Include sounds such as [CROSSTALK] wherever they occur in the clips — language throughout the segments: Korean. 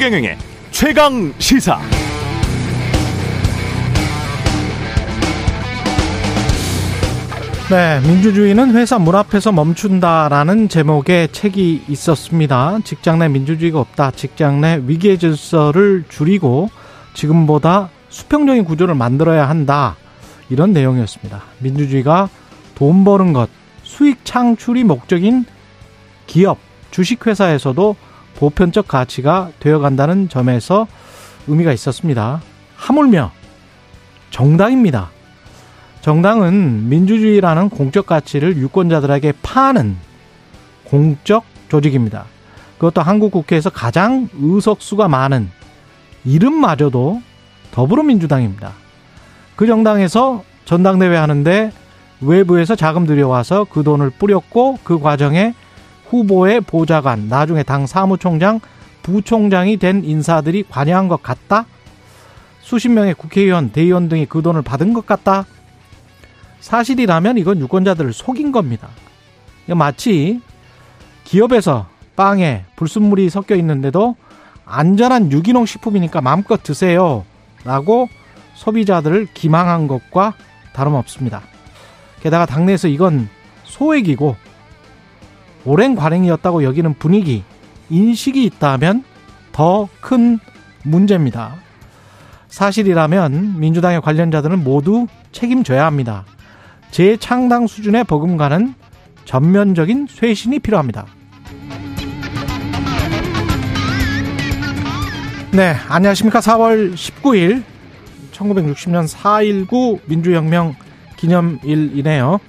최경영의 최강 시사. 네, 민주주의는 회사 문 앞에서 멈춘다라는 제목의 책이 있었습니다. 직장 내 민주주의가 없다. 직장 내 위계 질서를 줄이고 지금보다 수평적인 구조를 만들어야 한다. 이런 내용이었습니다. 민주주의가 돈 버는 것, 수익 창출이 목적인 기업, 주식회사에서도 보편적 가치가 되어간다는 점에서 의미가 있었습니다. 하물며 정당입니다. 정당은 민주주의라는 공적 가치를 유권자들에게 파는 공적 조직입니다. 그것도 한국 국회에서 가장 의석수가 많은 이름마저도 더불어민주당입니다. 그 정당에서 전당대회 하는데 외부에서 자금 들여와서 그 돈을 뿌렸고 그 과정에 후보의 보좌관, 나중에 당 사무총장, 부총장이 된 인사들이 관여한 것 같다? 수십 명의 국회의원, 대의원 등이 그 돈을 받은 것 같다? 사실이라면 이건 유권자들을 속인 겁니다. 마치 기업에서 빵에 불순물이 섞여 있는데도 안전한 유기농 식품이니까 마음껏 드세요. 라고 소비자들을 기망한 것과 다름없습니다. 게다가 당내에서 이건 소액이고 오랜 관행이었다고 여기는 분위기, 인식이 있다면 더 큰 문제입니다. 사실이라면 민주당의 관련자들은 모두 책임져야 합니다. 재창당 수준의 버금가는 전면적인 쇄신이 필요합니다. 네, 안녕하십니까. 4월 19일 1960년 4.19 민주혁명 기념일이네요.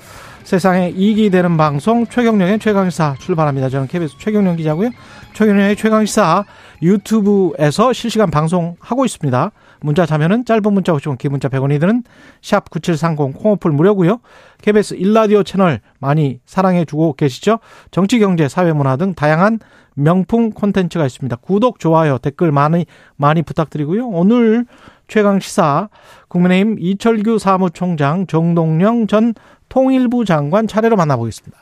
세상에 이익이 되는 방송 최경령의 최강시사 출발합니다. 저는 KBS 최경령 기자고요. 최경령의 최강시사 유튜브에서 실시간 방송하고 있습니다. 문자 자면은 짧은 문자 50원, 긴 문자 100원이 드는 샵 9730 콩오플 무료고요. KBS 일라디오 채널 많이 사랑해 주고 계시죠? 정치, 경제, 사회, 문화 등 다양한 명품 콘텐츠가 있습니다. 구독, 좋아요, 댓글 많이 많이 부탁드리고요. 오늘 최강 시사 국민의힘 이철규 사무총장 정동영 전 통일부 장관 차례로 만나보겠습니다.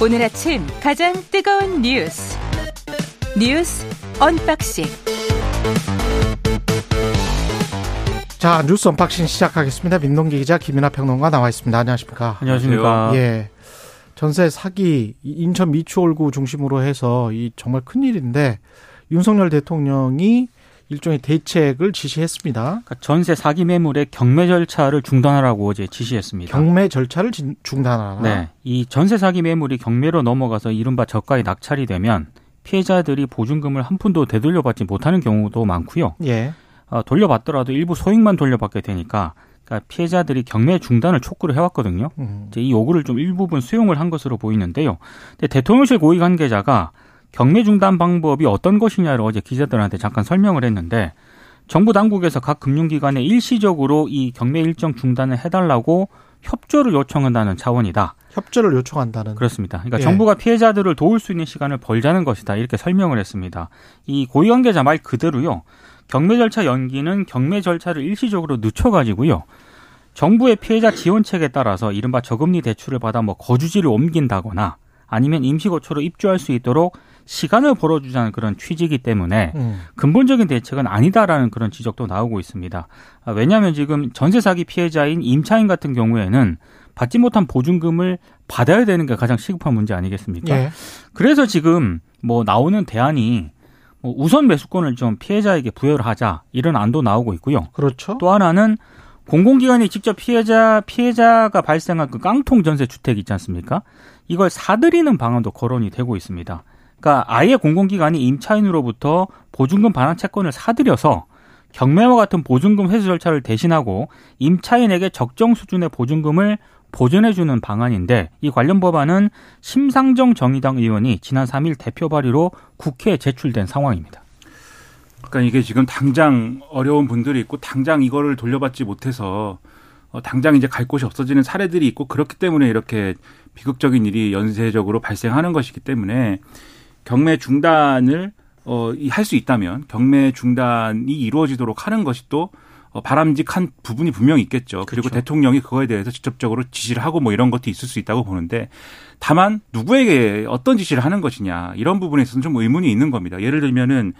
오늘 아침 가장 뜨거운 뉴스 뉴스 언박싱 자 뉴스 언박싱 시작하겠습니다. 민동기 기자 김민아 평론가 나와 있습니다. 안녕하십니까? 안녕하십니까? 예. 전세 사기 인천 미추홀구 중심으로 해서 이 정말 큰 일인데 윤석열 대통령이 일종의 대책을 지시했습니다. 그러니까 전세 사기 매물의 경매 절차를 중단하라고 어제 지시했습니다. 경매 절차를 중단하라. 네, 이 전세 사기 매물이 경매로 넘어가서 이른바 저가에 낙찰이 되면 피해자들이 보증금을 한 푼도 되돌려받지 못하는 경우도 많고요. 예. 어, 돌려받더라도 일부 소액만 돌려받게 되니까 그러니까 피해자들이 경매 중단을 촉구를 해왔거든요. 음. 이제 이 요구를 좀 일부분 수용을 한 것으로 보이는데요. 근데 대통령실 고위 관계자가 경매 중단 방법이 어떤 것이냐를 어제 기자들한테 잠깐 설명을 했는데 정부 당국에서 각 금융기관에 일시적으로 이 경매 일정 중단을 해달라고 협조를 요청한다는 차원이다. 협조를 요청한다는. 그렇습니다. 그러니까 예. 정부가 피해자들을 도울 수 있는 시간을 벌자는 것이다. 이렇게 설명을 했습니다. 이 고위 관계자 말 그대로요. 경매 절차 연기는 경매 절차를 일시적으로 늦춰가지고요. 정부의 피해자 지원책에 따라서 이른바 저금리 대출을 받아 뭐 거주지를 옮긴다거나 아니면 임시거처로 입주할 수 있도록 시간을 벌어주자는 그런 취지이기 때문에 음. 근본적인 대책은 아니다라는 그런 지적도 나오고 있습니다. 아, 왜냐하면 지금 전세 사기 피해자인 임차인 같은 경우에는 받지 못한 보증금을 받아야 되는 게 가장 시급한 문제 아니겠습니까? 예. 그래서 지금 뭐 나오는 대안이 뭐 우선 매수권을 좀 피해자에게 부여를 하자 이런 안도 나오고 있고요. 그렇죠. 또 하나는 공공기관이 직접 피해자 피해자가 발생한 그 깡통 전세 주택 있지 않습니까? 이걸 사들이는 방안도 거론이 되고 있습니다. 그러니까 아예 공공기관이 임차인으로부터 보증금 반환 채권을 사들여서 경매와 같은 보증금 회수 절차를 대신하고 임차인에게 적정 수준의 보증금을 보존해주는 방안인데 이 관련 법안은 심상정 정의당 의원이 지난 3일 대표 발의로 국회에 제출된 상황입니다. 그러니까 이게 지금 당장 어려운 분들이 있고 당장 이거를 돌려받지 못해서 어, 당장 이제 갈 곳이 없어지는 사례들이 있고 그렇기 때문에 이렇게 비극적인 일이 연쇄적으로 발생하는 것이기 때문에 경매 중단을 어, 할 수 있다면 경매 중단이 이루어지도록 하는 것이 또 어, 바람직한 부분이 분명히 있겠죠. 그리고 그렇죠. 대통령이 그거에 대해서 직접적으로 지시를 하고 뭐 이런 것도 있을 수 있다고 보는데 다만 누구에게 어떤 지시를 하는 것이냐 이런 부분에 있어서는 좀 의문이 있는 겁니다. 예를 들면은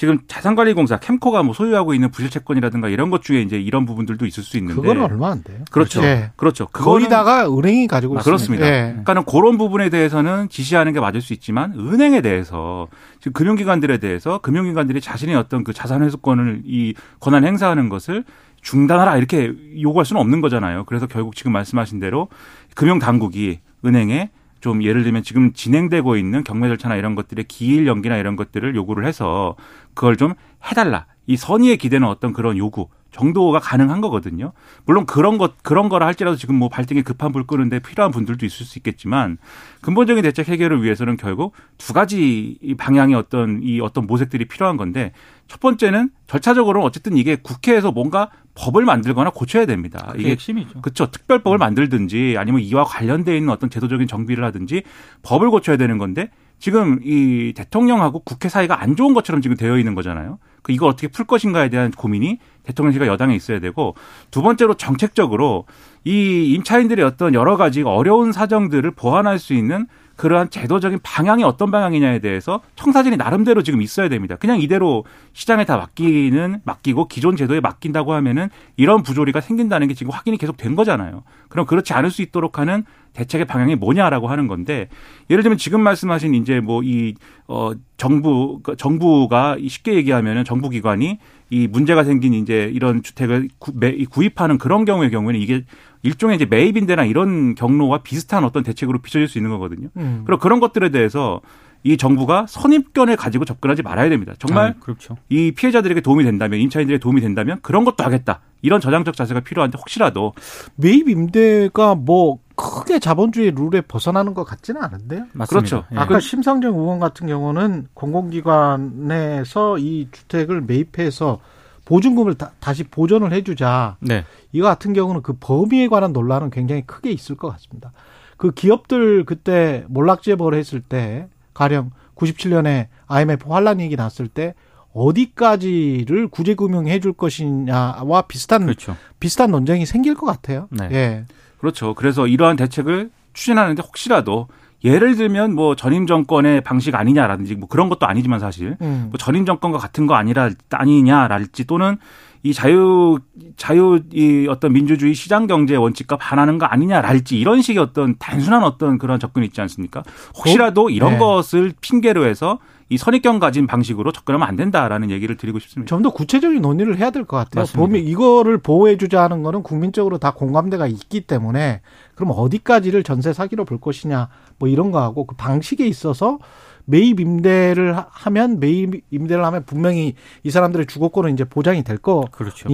지금 자산관리공사 캠코가 뭐 소유하고 있는 부실 채권이라든가 이런 것 중에 이제 이런 부분들도 있을 수 있는데 그건 얼마 안 돼요. 그렇죠. 예. 그렇죠. 거기다가 은행이 가지고 아, 있습니다. 그렇습니다. 예. 그러니까는 그런 부분에 대해서는 지시하는 게 맞을 수 있지만 은행에 대해서 지금 금융기관들에 대해서 금융기관들이 자신의 어떤 그 자산 회수권을 이 권한 행사하는 것을 중단하라 이렇게 요구할 수는 없는 거잖아요. 그래서 결국 지금 말씀하신 대로 금융 당국이 은행에 좀 예를 들면 지금 진행되고 있는 경매 절차나 이런 것들의 기일 연기나 이런 것들을 요구를 해서 그걸 좀 해달라. 이 선의에 기대는 어떤 그런 요구 정도가 가능한 거거든요. 물론 그런 것 그런 거라 할지라도 지금 뭐 발등에 급한 불 끄는데 필요한 분들도 있을 수 있겠지만 근본적인 대책 해결을 위해서는 결국 두 가지 이 방향의 어떤 이 어떤 모색들이 필요한 건데 첫 번째는 절차적으로는 어쨌든 이게 국회에서 뭔가 법을 만들거나 고쳐야 됩니다. 이게 핵심이죠. 그렇죠. 특별법을 만들든지 아니면 이와 관련돼 있는 어떤 제도적인 정비를 하든지 법을 고쳐야 되는 건데 지금 이 대통령하고 국회 사이가 안 좋은 것처럼 지금 되어 있는 거잖아요. 그 이걸 어떻게 풀 것인가에 대한 고민이 대통령실과 여당에 있어야 되고 두 번째로 정책적으로 이 임차인들의 어떤 여러 가지 어려운 사정들을 보완할 수 있는 그러한 제도적인 방향이 어떤 방향이냐에 대해서 청사진이 나름대로 지금 있어야 됩니다. 그냥 이대로 시장에 다 맡기는 맡기고 기존 제도에 맡긴다고 하면은 이런 부조리가 생긴다는 게 지금 확인이 계속 된 거잖아요. 그럼 그렇지 않을 수 있도록 하는 대책의 방향이 뭐냐라고 하는 건데 예를 들면 지금 말씀하신 이제 뭐 이 어 정부 정부가 쉽게 얘기하면은 정부 기관이 이 문제가 생긴 이제 이런 주택을 구, 매, 구입하는 그런 경우의 경우에는 이게 일종의 이제 매입인데나 이런 경로와 비슷한 어떤 대책으로 비춰질 수 있는 거거든요. 음. 그럼 그런 것들에 대해서 이 정부가 선입견을 가지고 접근하지 말아야 됩니다. 정말 아, 그렇죠. 이 피해자들에게 도움이 된다면 임차인들에게 도움이 된다면 그런 것도 하겠다. 이런 저장적 자세가 필요한데 혹시라도 매입 임대가 뭐 크게 자본주의 룰에 벗어나는 것 같지는 않은데요. 맞습니다. 그렇죠. 예. 아까 심상정 의원 같은 경우는 공공기관에서 이 주택을 매입해서 보증금을 다, 시 보전을 해주자. 네. 이거 같은 경우는 그 범위에 관한 논란은 굉장히 크게 있을 것 같습니다. 그 기업들 그때 몰락재벌 했을 때 가령 97년에 IMF 환란 얘기 났을 때 어디까지를 구제금융해 줄 것이냐와 비슷한 그렇죠. 비슷한 논쟁이 생길 것 같아요. 네. 예. 그렇죠. 그래서 이러한 대책을 추진하는데 혹시라도 예를 들면 뭐 전임 정권의 방식 아니냐라든지 뭐 그런 것도 아니지만 사실 음. 뭐 전임 정권과 같은 거 아니라 아니냐랄지 또는 이 자유 자유 이 어떤 민주주의 시장 경제 원칙과 반하는 거 아니냐랄지 이런 식의 어떤 단순한 어떤 그런 접근이 있지 않습니까? 혹시라도 이런 네. 것을 핑계로 해서 이 선입견 가진 방식으로 접근하면 안 된다라는 얘기를 드리고 싶습니다. 좀 더 구체적인 논의를 해야 될 것 같아요. 맞습니다. 범위 이거를 보호해주자 하는 거는 국민적으로 다 공감대가 있기 때문에 그럼 어디까지를 전세 사기로 볼 것이냐 뭐 이런 거 하고 그 방식에 있어서 매입 임대를 하- 하면 매입 임대를 하면 분명히 이 사람들의 주거권은 이제 보장이 될 거니까 그렇죠.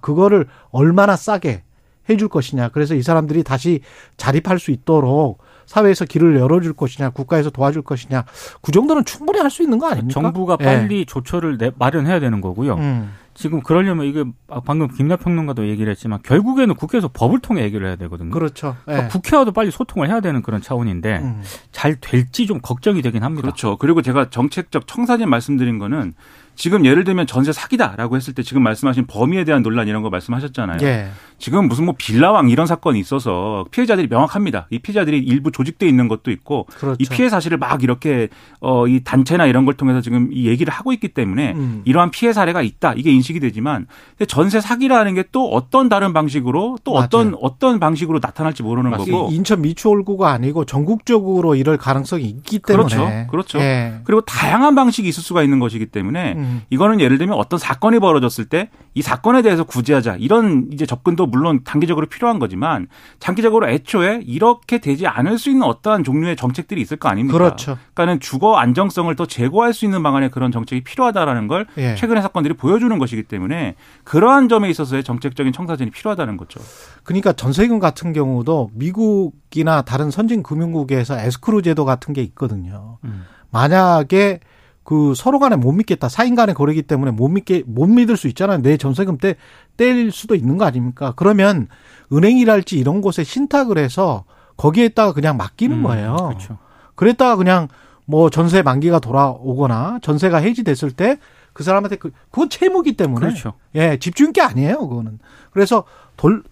그거를 얼마나 싸게 해줄 것이냐. 그래서 이 사람들이 다시 자립할 수 있도록 사회에서 길을 열어줄 것이냐, 국가에서 도와줄 것이냐. 그 정도는 충분히 할 수 있는 거 아닙니까? 정부가 예. 빨리 조처를 내- 마련해야 되는 거고요. 음. 지금 그러려면 이게 방금 김나 평론가도 얘기를 했지만 결국에는 국회에서 법을 통해 얘기를 해야 되거든요. 그렇죠. 예. 그러니까 국회와도 빨리 소통을 해야 되는 그런 차원인데 음. 잘 될지 좀 걱정이 되긴 합니다. 그렇죠. 그리고 제가 정책적 청사진 말씀드린 거는 지금 예를 들면 전세 사기다라고 했을 때 지금 말씀하신 범위에 대한 논란 이런 거 말씀하셨잖아요. 예. 지금 무슨 뭐 빌라왕 이런 사건이 있어서 피해자들이 명확합니다. 이 피해자들이 일부 조직돼 있는 것도 있고 그렇죠. 이 피해 사실을 막 이렇게 어 이 단체나 이런 걸 통해서 지금 이 얘기를 하고 있기 때문에 음. 이러한 피해 사례가 있다 이게 인식이 되지만 전세 사기라는 게 또 어떤 다른 방식으로 또 맞아요. 어떤 어떤 방식으로 나타날지 모르는 이 거고 인천 미추홀구가 아니고 전국적으로 이럴 가능성이 있기 때문에 그렇죠. 그렇죠. 예. 그리고 다양한 방식이 있을 수가 있는 것이기 때문에 음. 이거는 예를 들면 어떤 사건이 벌어졌을 때 이 사건에 대해서 구제하자 이런 이제 접근도 물론 단기적으로 필요한 거지만 장기적으로 애초에 이렇게 되지 않을 수 있는 어떠한 종류의 정책들이 있을 거 아닙니까? 그렇죠. 그러니까는 주거 안정성을 더 제고할 수 있는 방안의 그런 정책이 필요하다라는 걸 예. 최근의 사건들이 보여주는 것이기 때문에 그러한 점에 있어서의 정책적인 청사진이 필요하다는 거죠. 그러니까 전세금 같은 경우도 미국이나 다른 선진 금융국에서 에스크로 제도 같은 게 있거든요. 음. 만약에 그 서로 간에 못 믿겠다. 사인 간의 거래기 때문에 못 믿게 못 믿을 수 있잖아요. 내 전세금 떼뗄 수도 있는 거 아닙니까? 그러면 은행이랄지 이런 곳에 신탁을 해서 거기에다가 그냥 맡기는 음, 거예요. 그렇죠. 그랬다가 그냥 뭐 전세 만기가 돌아오거나 전세가 해지됐을 때 그 사람한테 그 그건 채무기 때문에 그렇죠. 예 집주인 게 아니에요 그거는 그래서 돌,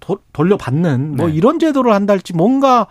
돌 돌려받는 뭐 네. 이런 제도를 한달지 뭔가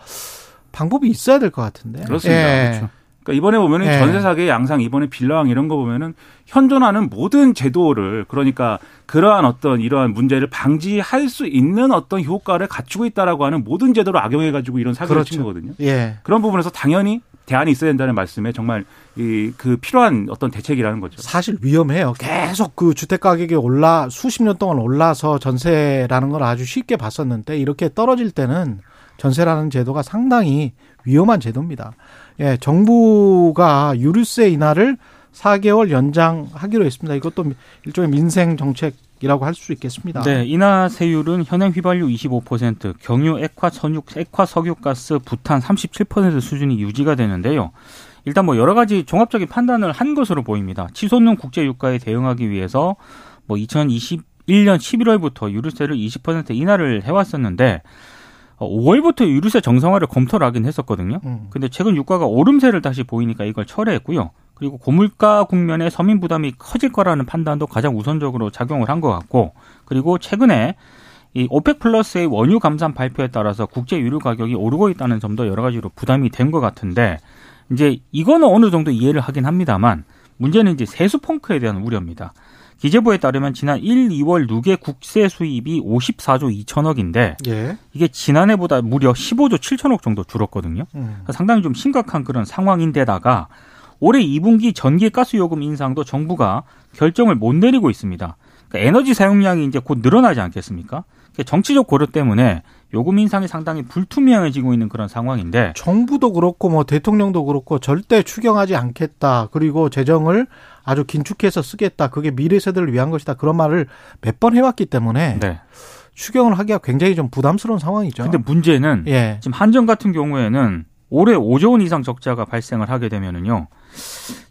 방법이 있어야 될 것 같은데 그렇습니다. 예. 그렇죠. 그러니까 이번에 보면은 예. 전세 사기의 양상, 이번에 빌라왕 이런 거 보면은 현존하는 모든 제도를 그러니까 그러한 어떤 이러한 문제를 방지할 수 있는 어떤 효과를 갖추고 있다라고 하는 모든 제도를 악용해 가지고 이런 사기를 그렇죠. 친 거거든요. 예. 그런 부분에서 당연히 대안이 있어야 된다는 말씀에 정말 이 그 필요한 어떤 대책이라는 거죠. 사실 위험해요. 계속 그 주택 가격이 올라 수십 년 동안 올라서 전세라는 걸 아주 쉽게 봤었는데 이렇게 떨어질 때는 전세라는 제도가 상당히 위험한 제도입니다. 예, 정부가 유류세 인하를 4개월 연장하기로 했습니다. 이것도 일종의 민생 정책 이라고 할 수 있겠습니다. 네, 인하 세율은 현행 휘발유 25%, 경유, 액화, 선육, 액화, 석유가스, 부탄 37% 수준이 유지가 되는데요. 일단 뭐 여러 가지 종합적인 판단을 한 것으로 보입니다. 치솟는 국제 유가에 대응하기 위해서 뭐 2021년 11월부터 유류세를 20% 인하를 해왔었는데 5월부터 유류세 정상화를 검토를 하긴 했었거든요. 음. 근데 최근 유가가 오름세를 다시 보이니까 이걸 철회했고요. 그리고 고물가 국면에 서민 부담이 커질 거라는 판단도 가장 우선적으로 작용을 한 것 같고, 그리고 최근에 이 OPEC 플러스의 원유 감산 발표에 따라서 국제 유류 가격이 오르고 있다는 점도 여러 가지로 부담이 된 것 같은데, 이제 이거는 어느 정도 이해를 하긴 합니다만, 문제는 이제 세수 펑크에 대한 우려입니다. 기재부에 따르면 지난 1, 2월 누계 국세 수입이 54조 2천억인데 예. 이게 지난해보다 무려 15조 7천억 정도 줄었거든요. 음. 상당히 좀 심각한 그런 상황인데다가 올해 2분기 전기 가스 요금 인상도 정부가 결정을 못 내리고 있습니다. 그러니까 에너지 사용량이 이제 곧 늘어나지 않겠습니까? 그러니까 정치적 고려 때문에 요금 인상이 상당히 불투명해지고 있는 그런 상황인데 정부도 그렇고 뭐 대통령도 그렇고 절대 추경하지 않겠다. 그리고 재정을 아주 긴축해서 쓰겠다. 그게 미래 세대를 위한 것이다. 그런 말을 몇 번 해왔기 때문에 네. 추경을 하기가 굉장히 좀 부담스러운 상황이죠. 근데 문제는 예. 지금 한전 같은 경우에는 올해 5조 원 이상 적자가 발생을 하게 되면은요.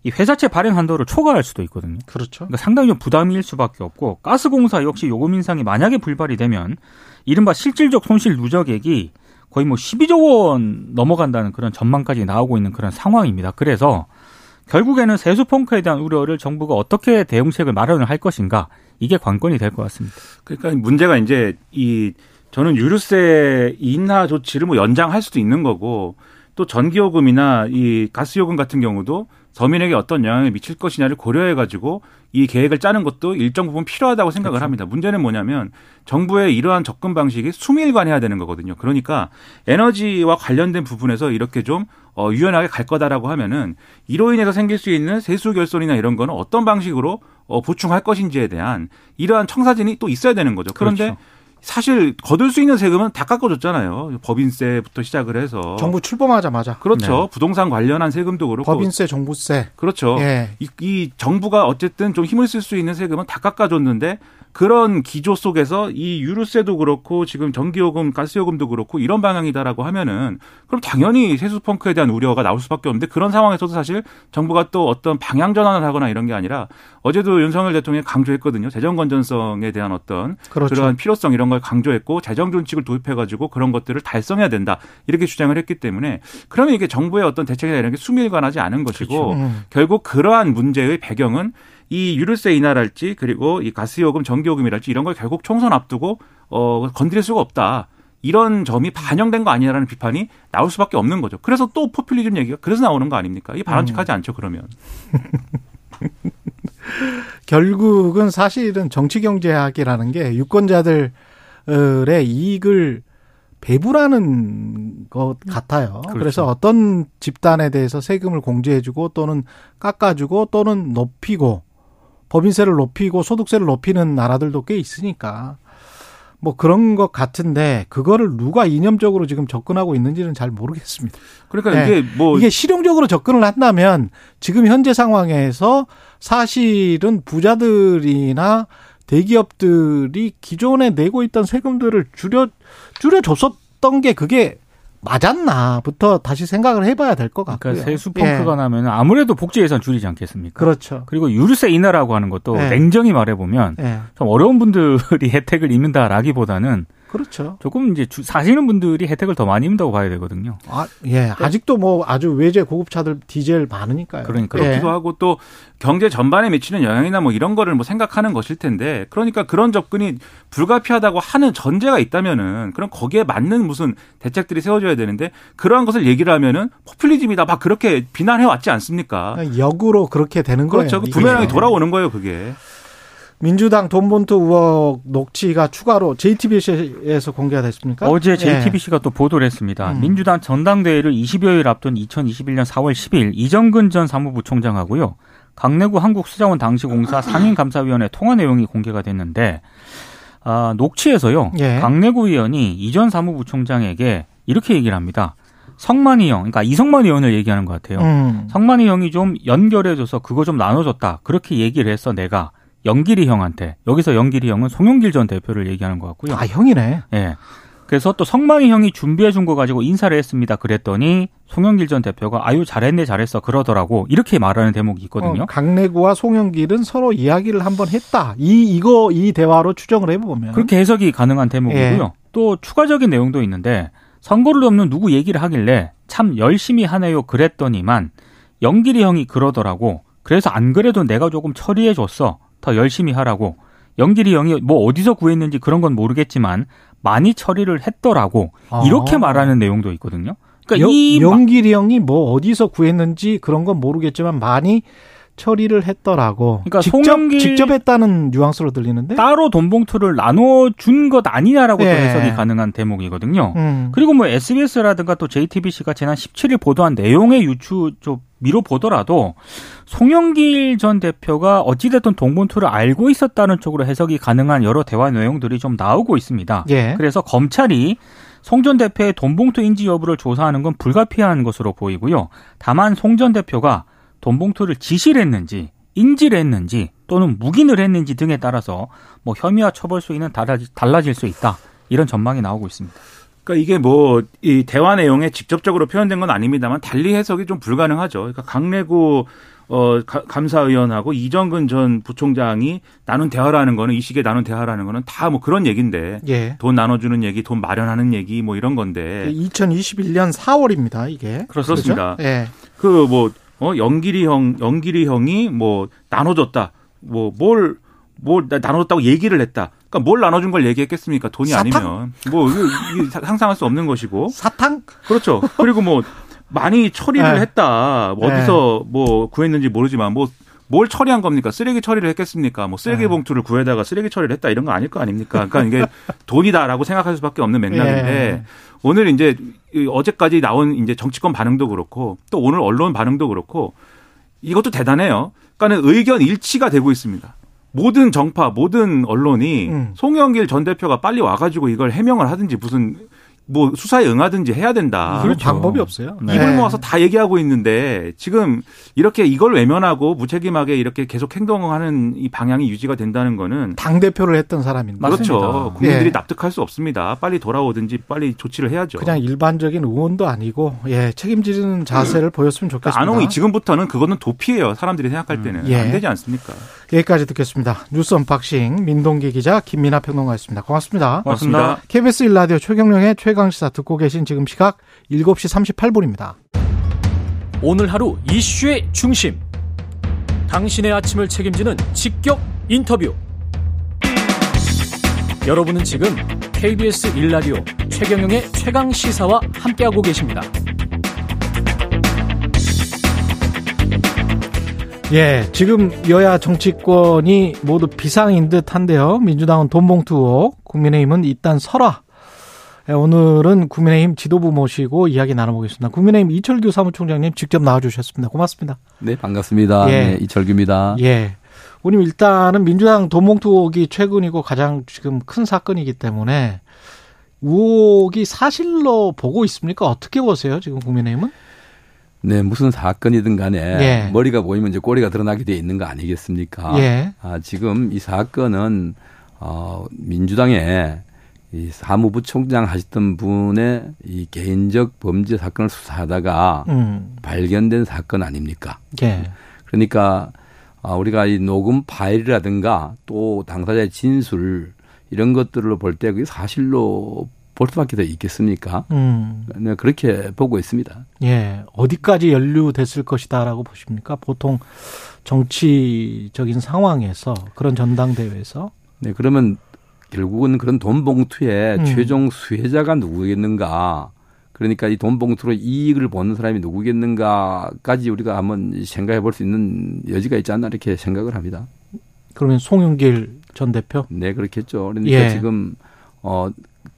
이 회사채 발행 한도를 초과할 수도 있거든요. 그렇죠. 그러니까 상당히 좀 부담일 수밖에 없고 가스공사 역시 요금 인상이 만약에 불발이 되면 이른바 실질적 손실 누적액이 거의 뭐 12조 원 넘어간다는 그런 전망까지 나오고 있는 그런 상황입니다. 그래서 결국에는 세수 펑크에 대한 우려를 정부가 어떻게 대응책을 마련을 할 것인가 이게 관건이 될 것 같습니다. 그러니까 문제가 이제 이 저는 유류세 인하 조치를 뭐 연장할 수도 있는 거고 또 전기요금이나 이 가스요금 같은 경우도 서민에게 어떤 영향을 미칠 것이냐를 고려해 가지고 이 계획을 짜는 것도 일정 부분 필요하다고 생각을 합니다. 문제는 뭐냐면 정부의 이러한 접근 방식이 수밀관 해야 되는 거거든요. 그러니까 에너지와 관련된 부분에서 이렇게 좀 어, 유연하게 갈 거다라고 하면은 이로 인해서 생길 수 있는 세수 결손이나 이런 거는 어떤 방식으로 어, 보충할 것인지에 대한 이러한 청사진이 또 있어야 되는 거죠. 그런데 그렇죠. 사실 거둘 수 있는 세금은 다 깎아줬잖아요. 법인세부터 시작을 해서. 정부 출범하자마자 그렇죠. 네. 부동산 관련한 세금도 그렇고. 법인세, 종부세. 그렇죠. 예. 이, 이 정부가 어쨌든 좀 힘을 쓸 수 있는 세금은 다 깎아줬는데 그런 기조 속에서 이 유류세도 그렇고 지금 전기요금, 가스요금도 그렇고 이런 방향이다라고 하면은 그럼 당연히 세수 펑크에 대한 우려가 나올 수밖에 없는데 그런 상황에서도 사실 정부가 또 어떤 방향 전환을 하거나 이런 게 아니라 어제도 윤석열 대통령이 강조했거든요. 재정 건전성에 대한 어떤 그렇죠. 그러한 필요성 이런 걸 강조했고 재정 준칙을 도입해 가지고 그런 것들을 달성해야 된다 이렇게 주장을 했기 때문에 그러면 이게 정부의 어떤 대책이나 이런 게 수밀관하지 않은 것이고 음. 결국 그러한 문제의 배경은 이 유류세 인하랄지 그리고 이 가스요금, 전기요금이랄지 이런 걸 결국 총선 앞두고 어 건드릴 수가 없다. 이런 점이 반영된 거 아니냐라는 비판이 나올 수밖에 없는 거죠. 그래서 또 포퓰리즘 얘기가 그래서 나오는 거 아닙니까? 이게 바람직하지 않죠, 그러면. [LAUGHS] 결국은 사실은 정치 경제학이라는 게 유권자들의 이익을 배분하는 것 같아요. 그렇죠. 그래서 어떤 집단에 대해서 세금을 공제해주고 또는 깎아주고 또는 높이고 법인세를 높이고 소득세를 높이는 나라들도 꽤 있으니까 뭐 그런 것 같은데 그거를 누가 이념적으로 지금 접근하고 있는지는 잘 모르겠습니다. 그러니까 네. 이게 뭐 이게 실용적으로 접근을 한다면 지금 현재 상황에서 사실은 부자들이나 대기업들이 기존에 내고 있던 세금들을 줄여 줄여 줬었던 게 그게 맞았나부터 다시 생각을 해봐야 될 것 같고요. 그러니까 세수 펑크가 예. 나면 아무래도 복지 예산 줄이지 않겠습니까? 그렇죠. 그리고 유류세 인하라고 하는 것도 네. 냉정히 말해보면 예. 좀 어려운 분들이 [LAUGHS] 혜택을 입는다라기보다는 그렇죠. 조금 이제 주, 사시는 분들이 혜택을 더 많이 입는다고 봐야 되거든요. 아, 예. 아직도 뭐 아주 외제 고급차들 디젤 많으니까요. 그러니까 그렇기도 하고 또 경제 전반에 미치는 영향이나 뭐 이런 거를 뭐 생각하는 것일 텐데 그러니까 그런 접근이 불가피하다고 하는 전제가 있다면은 그럼 거기에 맞는 무슨 대책들이 세워져야 되는데 그러한 것을 얘기를 하면은 포퓰리즘이다 막 그렇게 비난해 왔지 않습니까? 역으로 그렇게 되는 거예요. 그렇죠. 부메랑이 돌아오는 거예요, 그게. 민주당 돈본투 의혹 녹취가 추가로 JTBC에서 공개가 됐습니까? 어제 JTBC가 예. 또 보도를 했습니다. 음. 민주당 전당대회를 20여일 앞둔 2021년 4월 10일 이정근 전 사무부총장하고요. 강내구 한국수자원 당시공사 상임감사위원회 통화 내용이 공개가 됐는데 아, 녹취에서요. 예. 강내구 의원이 이전 사무부총장에게 이렇게 얘기를 합니다. 성만이 형, 그러니까 이성만이 의원을 얘기하는 것 같아요. 음. 성만이 형이 좀 연결해줘서 그거 좀 나눠줬다. 그렇게 얘기를 해서 내가 영길이 형한테 여기서 영길이 형은 송영길 전 대표를 얘기하는 것 같고요. 아 형이네. 예. 네. 그래서 또 성만이 형이 준비해 준 거 가지고 인사를 했습니다. 그랬더니 송영길 전 대표가 아유 잘했네 잘했어 그러더라고 이렇게 말하는 대목이 있거든요. 어, 강내구와 송영길은 서로 이야기를 한번 했다. 이 이거 이 대화로 추정을 해보면 그렇게 해석이 가능한 대목이고요. 예. 또 추가적인 내용도 있는데 선거를 없는 누구 얘기를 하길래 참 열심히 하네요 그랬더니만 영길이 형이 그러더라고. 그래서 안 그래도 내가 조금 처리해 줬어. 더 열심히 하라고. 영길이 형이 뭐 어디서 구했는지 그런 건 모르겠지만 많이 처리를 했더라고. 이렇게 아. 말하는 내용도 있거든요. 그러니까 여, 이 영길이 형이 뭐 어디서 구했는지 그런 건 모르겠지만 많이 처리를 했더라고. 그러니까 직접 송영길 직접 했다는 뉘앙스로 들리는데 따로 돈 봉투를 나눠 준 것 아니냐라고 네. 또 해석이 가능한 대목이거든요. 음. 그리고 뭐 SBS라든가 또 JTBC가 지난 17일 보도한 내용의 유추 좀 미로 보더라도 송영길 전 대표가 어찌됐든 동본투를 알고 있었다는 쪽으로 해석이 가능한 여러 대화 내용들이 좀 나오고 있습니다. 예. 그래서 검찰이 송 전 대표의 돈봉투 인지 여부를 조사하는 건 불가피한 것으로 보이고요. 다만 송 전 대표가 돈봉투를 지시를 했는지 인지를 했는지 또는 묵인을 했는지 등에 따라서 뭐 혐의와 처벌 수위는 달라질 수 있다. 이런 전망이 나오고 있습니다. 그러니까 이게 뭐 이 대화 내용에 직접적으로 표현된 건 아닙니다만 달리 해석이 좀 불가능하죠. 그러니까 강내구 어 감사위원하고 이정근 전 부총장이 나눈 대화라는 거는 이 시기에 나눈 대화라는 거는 다 뭐 그런 얘기인데 예. 돈 나눠주는 얘기, 돈 마련하는 얘기 뭐 이런 건데 2021년 4월입니다 이게 그렇습니다. 예. 그뭐 어, 영길이 형, 영길이 형이 뭐 나눠줬다. 뭐 뭘, 뭘 나눠줬다고 얘기를 했다. 그러니까 뭘 나눠준 걸 얘기했겠습니까? 돈이 사탕? 아니면. 뭐, 이거 상상할 수 없는 것이고. 사탕? 그렇죠. 그리고 뭐, 많이 처리를 네. 했다. 뭐 어디서 네. 뭐 구했는지 모르지만 뭐 뭘 처리한 겁니까? 쓰레기 처리를 했겠습니까? 뭐 쓰레기 네. 봉투를 구해다가 쓰레기 처리를 했다 이런 거 아닐 거 아닙니까? 그러니까 이게 [LAUGHS] 돈이다라고 생각할 수밖에 없는 맥락인데 네. 오늘 이제 어제까지 나온 이제 정치권 반응도 그렇고 또 오늘 언론 반응도 그렇고 이것도 대단해요. 그러니까는 의견 일치가 되고 있습니다. 모든 정파, 모든 언론이 음. 송영길 전 대표가 빨리 와가지고 이걸 해명을 하든지 무슨 뭐 수사에 응하든지 해야 된다. 그렇죠. 방법이 없어요. 네. 입을 모아서 다 얘기하고 있는데 지금 이렇게 이걸 외면하고 무책임하게 이렇게 계속 행동하는 이 방향이 유지가 된다는 거는 당 대표를 했던 사람인데 그렇죠. 맞습니다. 국민들이 예. 납득할 수 없습니다. 빨리 돌아오든지 빨리 조치를 해야죠. 그냥 일반적인 의원도 아니고 예 책임지는 자세를 음. 보였으면 좋겠습니다. 그러니까 안홍이 지금부터는 그거는 도피예요. 사람들이 생각할 때는 음. 예. 안 되지 않습니까? 여기까지 듣겠습니다. 뉴스 언박싱 민동기 기자 김민아 평론가였습니다. 고맙습니다. 고맙습니다. KBS 1라디오 최경영의 최강 시사 듣고 계신 지금 시각 7시 38분입니다. 오늘 하루 이슈의 중심. 당신의 아침을 책임지는 직격 인터뷰. 여러분은 지금 KBS 일라디오 최경영의 최강 시사와 함께하고 계십니다. 예, 지금 여야 정치권이 모두 비상인 듯 한데요. 민주당은 돈봉투 의혹, 국민의힘은 일단 설화. 예, 오늘은 국민의힘 지도부 모시고 이야기 나눠보겠습니다. 국민의힘 이철규 사무총장님 직접 나와주셨습니다. 고맙습니다. 네, 반갑습니다. 예. 네, 이철규입니다. 예. 우리 일단은 민주당 돈봉투 의혹이 최근이고 가장 지금 큰 사건이기 때문에 의혹이 사실로 보고 있습니까? 어떻게 보세요, 지금 국민의힘은? 네, 무슨 사건이든 간에 예. 머리가 보이면 이제 꼬리가 드러나게 돼 있는 거 아니겠습니까? 예. 아, 지금 이 사건은 어, 민주당의 이 사무부 총장 하셨던 분의 이 개인적 범죄 사건을 수사하다가 음. 발견된 사건 아닙니까? 예. 그러니까 아, 우리가 이 녹음 파일이라든가 또 당사자의 진술 이런 것들을 볼때 그게 사실로 볼 수밖에 더 있겠습니까? 음. 네, 그렇게 보고 있습니다. 예. 어디까지 연루됐을 것이다라고 보십니까? 보통 정치적인 상황에서 그런 전당대회에서 네, 그러면 결국은 그런 돈 봉투의 음. 최종 수혜자가 누구겠는가? 그러니까 이 돈 봉투로 이익을 보는 사람이 누구겠는가까지 우리가 한번 생각해 볼 수 있는 여지가 있지 않나 이렇게 생각을 합니다. 그러면 송영길 전 대표? 네, 그렇겠죠. 그러니까 예. 지금 어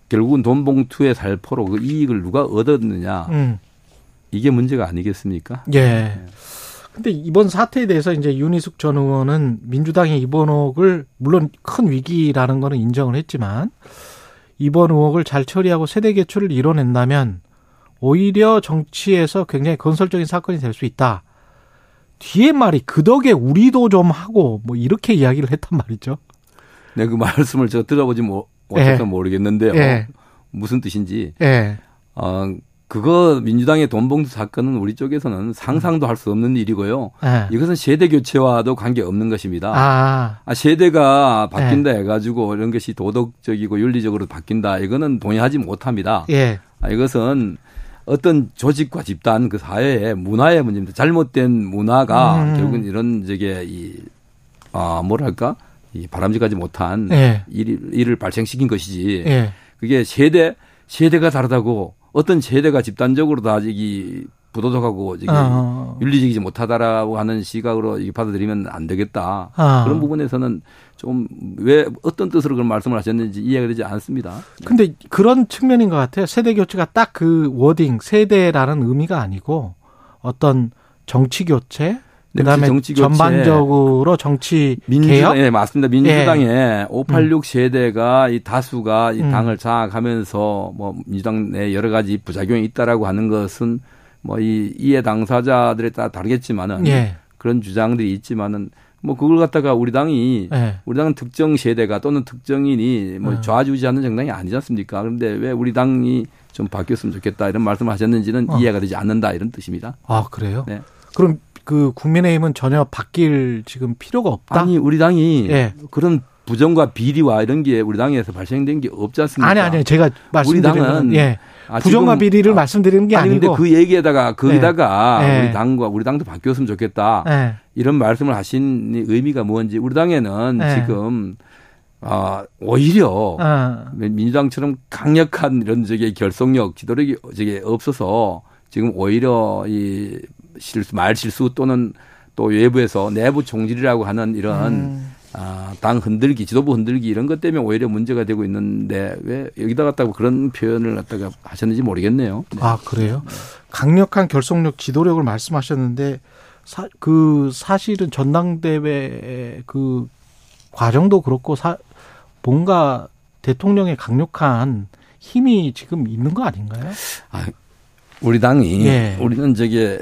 결국은 돈 봉투의 살포로 그 이익을 누가 얻었느냐 음. 이게 문제가 아니겠습니까? 예. 네. 근데 이번 사태에 대해서 이제 윤희숙 전 의원은 민주당의 이번 의혹을 물론 큰 위기라는 거는 인정을 했지만 이번 의혹을 잘 처리하고 세대 개출을 이뤄낸다면 오히려 정치에서 굉장히 건설적인 사건이 될 수 있다. 뒤에 말이 그 덕에 우리도 좀 하고 뭐 이렇게 이야기를 했단 말이죠. 네, 그 말씀을 제가 들어보지 뭐 어떻게 예. 모르겠는데요. 예. 무슨 뜻인지. 예. 어, 그거 민주당의 돈봉투 사건은 우리 쪽에서는 상상도 할 수 없는 일이고요. 예. 이것은 세대 교체와도 관계 없는 것입니다. 아. 아 세대가 바뀐다 예. 해가지고 이런 것이 도덕적이고 윤리적으로 바뀐다. 이거는 동의하지 못합니다. 예. 아, 이것은 어떤 조직과 집단 그 사회의 문화의 문제입니다. 잘못된 문화가 음. 결국은 이런 저게 이, 아, 뭐랄까? 이 바람직하지 못한 예. 일, 일을 발생시킨 것이지. 예. 그게 세대 세대가 다르다고 어떤 세대가 집단적으로 다 저기 부도덕하고 저기 어. 윤리적이지 못하다라고 하는 시각으로 받아들이면 안 되겠다. 어. 그런 부분에서는 좀 왜 어떤 뜻으로 그런 말씀을 하셨는지 이해가 되지 않습니다. 근데 그런 측면인 것 같아요. 세대 교체가 딱 그 워딩 세대라는 의미가 아니고 어떤 정치 교체 네, 그다음에 정치 전반적으로 정치 민주당, 개혁? 예, 맞습니다. 민주당의 예. 586 음. 세대가 이 다수가 이 음. 당을 장악하면서 뭐 민주당 내 여러 가지 부작용이 있다라고 하는 것은 뭐 이 이해 당사자들에 따라 다르겠지만은 예. 그런 주장들이 있지만은 뭐 그걸 갖다가 우리 당이 예. 우리 당은 특정 세대가 또는 특정인이 뭐 예. 좌지우지하는 정당이 아니지 않습니까? 그런데 왜 우리 당이 좀 바뀌었으면 좋겠다 이런 말씀을 하셨는지는 어. 이해가 되지 않는다 이런 뜻입니다. 아 그래요? 네. 그럼 그 국민의힘은 전혀 바뀔 지금 필요가 없다. 아니 우리 당이 예. 그런 부정과 비리와 이런 게 우리 당에서 발생된 게 없지 않습니까? 아니 아니 제가 말씀드리는 우리 당은 예. 아, 부정과 비리를 아, 말씀드리는 게 아니, 아니고 그 얘기에다가 거기다가 예. 우리 당과 우리 당도 바뀌었으면 좋겠다 예. 이런 말씀을 하신 의미가 뭔지 우리 당에는 예. 지금 아 오히려 어. 민주당처럼 강력한 이런 저기 결속력 지도력이 저게 없어서 지금 오히려 이 실수, 말 실수 또는 또 외부에서 내부 총질이라고 하는 이런 음. 아, 당 흔들기, 지도부 흔들기 이런 것 때문에 오히려 문제가 되고 있는데 왜 여기다 갖다가 그런 표현을 갖다가 하셨는지 모르겠네요. 네. 아, 그래요? 강력한 결속력, 지도력을 말씀하셨는데 사, 그 사실은 전당대회 그 과정도 그렇고 사, 뭔가 대통령의 강력한 힘이 지금 있는 거 아닌가요? 아, 우리 당이 예. 우리는 저게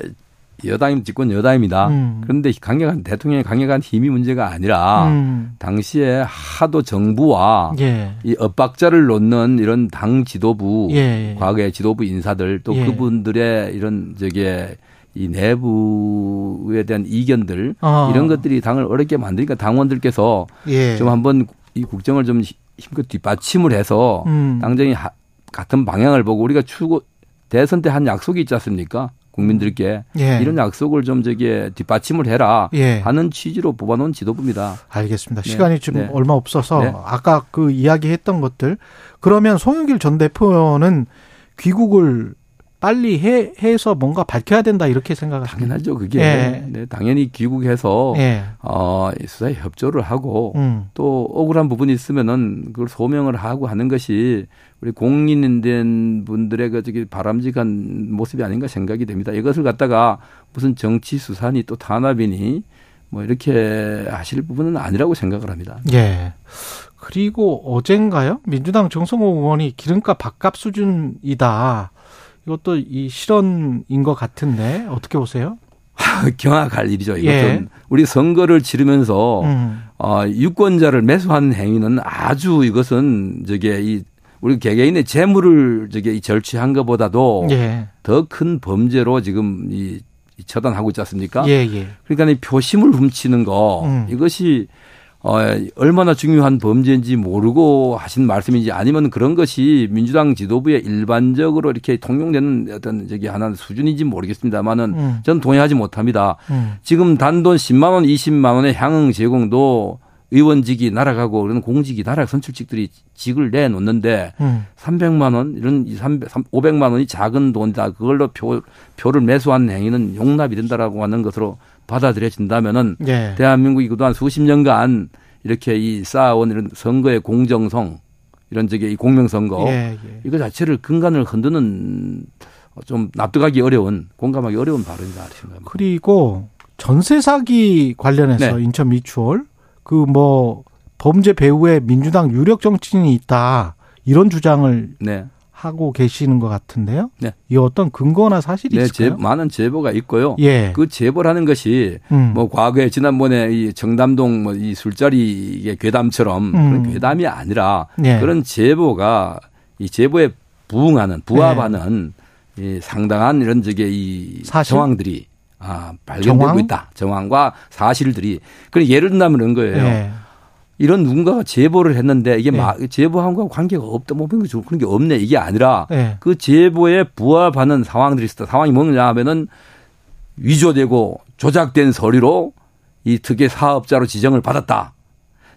여당이 집권 여당입니다. 음. 그런데 강력한 대통령의 강력한 힘이 문제가 아니라 음. 당시에 하도 정부와 예. 이 엇박자를 놓는 이런 당 지도부 예. 과거의 지도부 인사들 또 예. 그분들의 이런 저게 이 내부에 대한 이견들 어. 이런 것들이 당을 어렵게 만드니까 당원들께서 예. 좀 한번 이 국정을 좀 힘껏 뒷받침을 해서 음. 당정이 같은 방향을 보고 우리가 추구 대선 때 한 약속이 있지 않습니까? 국민들께 예. 이런 약속을 좀 저기 뒷받침을 해라 예. 하는 취지로 뽑아놓은 지도부입니다. 알겠습니다. 네. 시간이 좀 네. 얼마 없어서 네. 아까 그 이야기했던 것들 그러면 송영길 전 대표는 귀국을 빨리 해, 해서 뭔가 밝혀야 된다 이렇게 생각하십니까? 당연하죠. 그게 예. 네, 당연히 귀국해서 예. 어, 수사에 협조를 하고 음. 또 억울한 부분이 있으면은 그걸 소명을 하고 하는 것이 우리 공인된 분들의 그 저기 바람직한 모습이 아닌가 생각이 됩니다. 이것을 갖다가 무슨 정치 수사니 또 탄압이니 뭐 이렇게 하실 부분은 아니라고 생각을 합니다. 예. 그리고 어젠가요? 민주당 정성호 의원이 기름값 밥값 수준이다. 이것도 이 실언인 것 같은데 어떻게 보세요? 경악할 일이죠. 이것은 예. 우리 선거를 치르면서 음. 어, 유권자를 매수하는 행위는 아주 이것은 저게 이 우리 개개인의 재물을 저게 절취한 것보다도 예. 더큰 범죄로 지금 이 처단하고 있지 않습니까? 예, 예. 그러니까 이 표심을 훔치는 거 음. 이것이 어, 얼마나 중요한 범죄인지 모르고 하신 말씀인지 아니면 그런 것이 민주당 지도부에 일반적으로 이렇게 통용되는 어떤 저기 하나 수준인지 모르겠습니다만은 음. 저는 동의하지 못합니다. 음. 지금 단돈 10만 원, 20만 원의 향응 제공도 의원직이 날아가고 그런 공직이 날아 선출직들이 직을 내놓는데 음. 300만 원 이런 300, 500만 원이 작은 돈이다. 그걸로 표, 표를 매수한 행위는 용납이 된다라고 하는 것으로 받아들여진다면은 예. 대한민국이 그동안 수십 년간 이렇게 이 쌓아온 이런 선거의 공정성 이런 저기 이 공명선거 예, 예. 이거 자체를 근간을 흔드는 좀 납득하기 어려운 공감하기 어려운 발언이다 생각합니다. 그리고 전세 사기 관련해서 네. 인천 미추홀 그 뭐 범죄 배후에 민주당 유력 정치인이 있다 이런 주장을 네. 하고 계시는 것 같은데요. 네. 이 어떤 근거나 사실이 네, 있을까요? 제, 많은 제보가 있고요. 예. 그 제보라는 것이 음. 뭐 과거에 지난번에 이 정담동 뭐 이 술자리의 괴담처럼 음. 그런 괴담이 아니라 예. 그런 제보가 이 제보에 부응하는 부합하는 예. 이 상당한 이런 저게 이 사실? 정황들이 아 발견되고 정황? 있다. 정황과 사실들이 그래 예를 들면 그런 거예요. 예. 이런 누군가가 제보를 했는데 이게 네. 막 제보한 거와 관계가 없다 뭐 그런 게 없네 이게 아니라 네. 그 제보에 부합하는 상황들이 있었다. 상황이 뭐냐 하면은 위조되고 조작된 서류로 이 특혜 사업자로 지정을 받았다.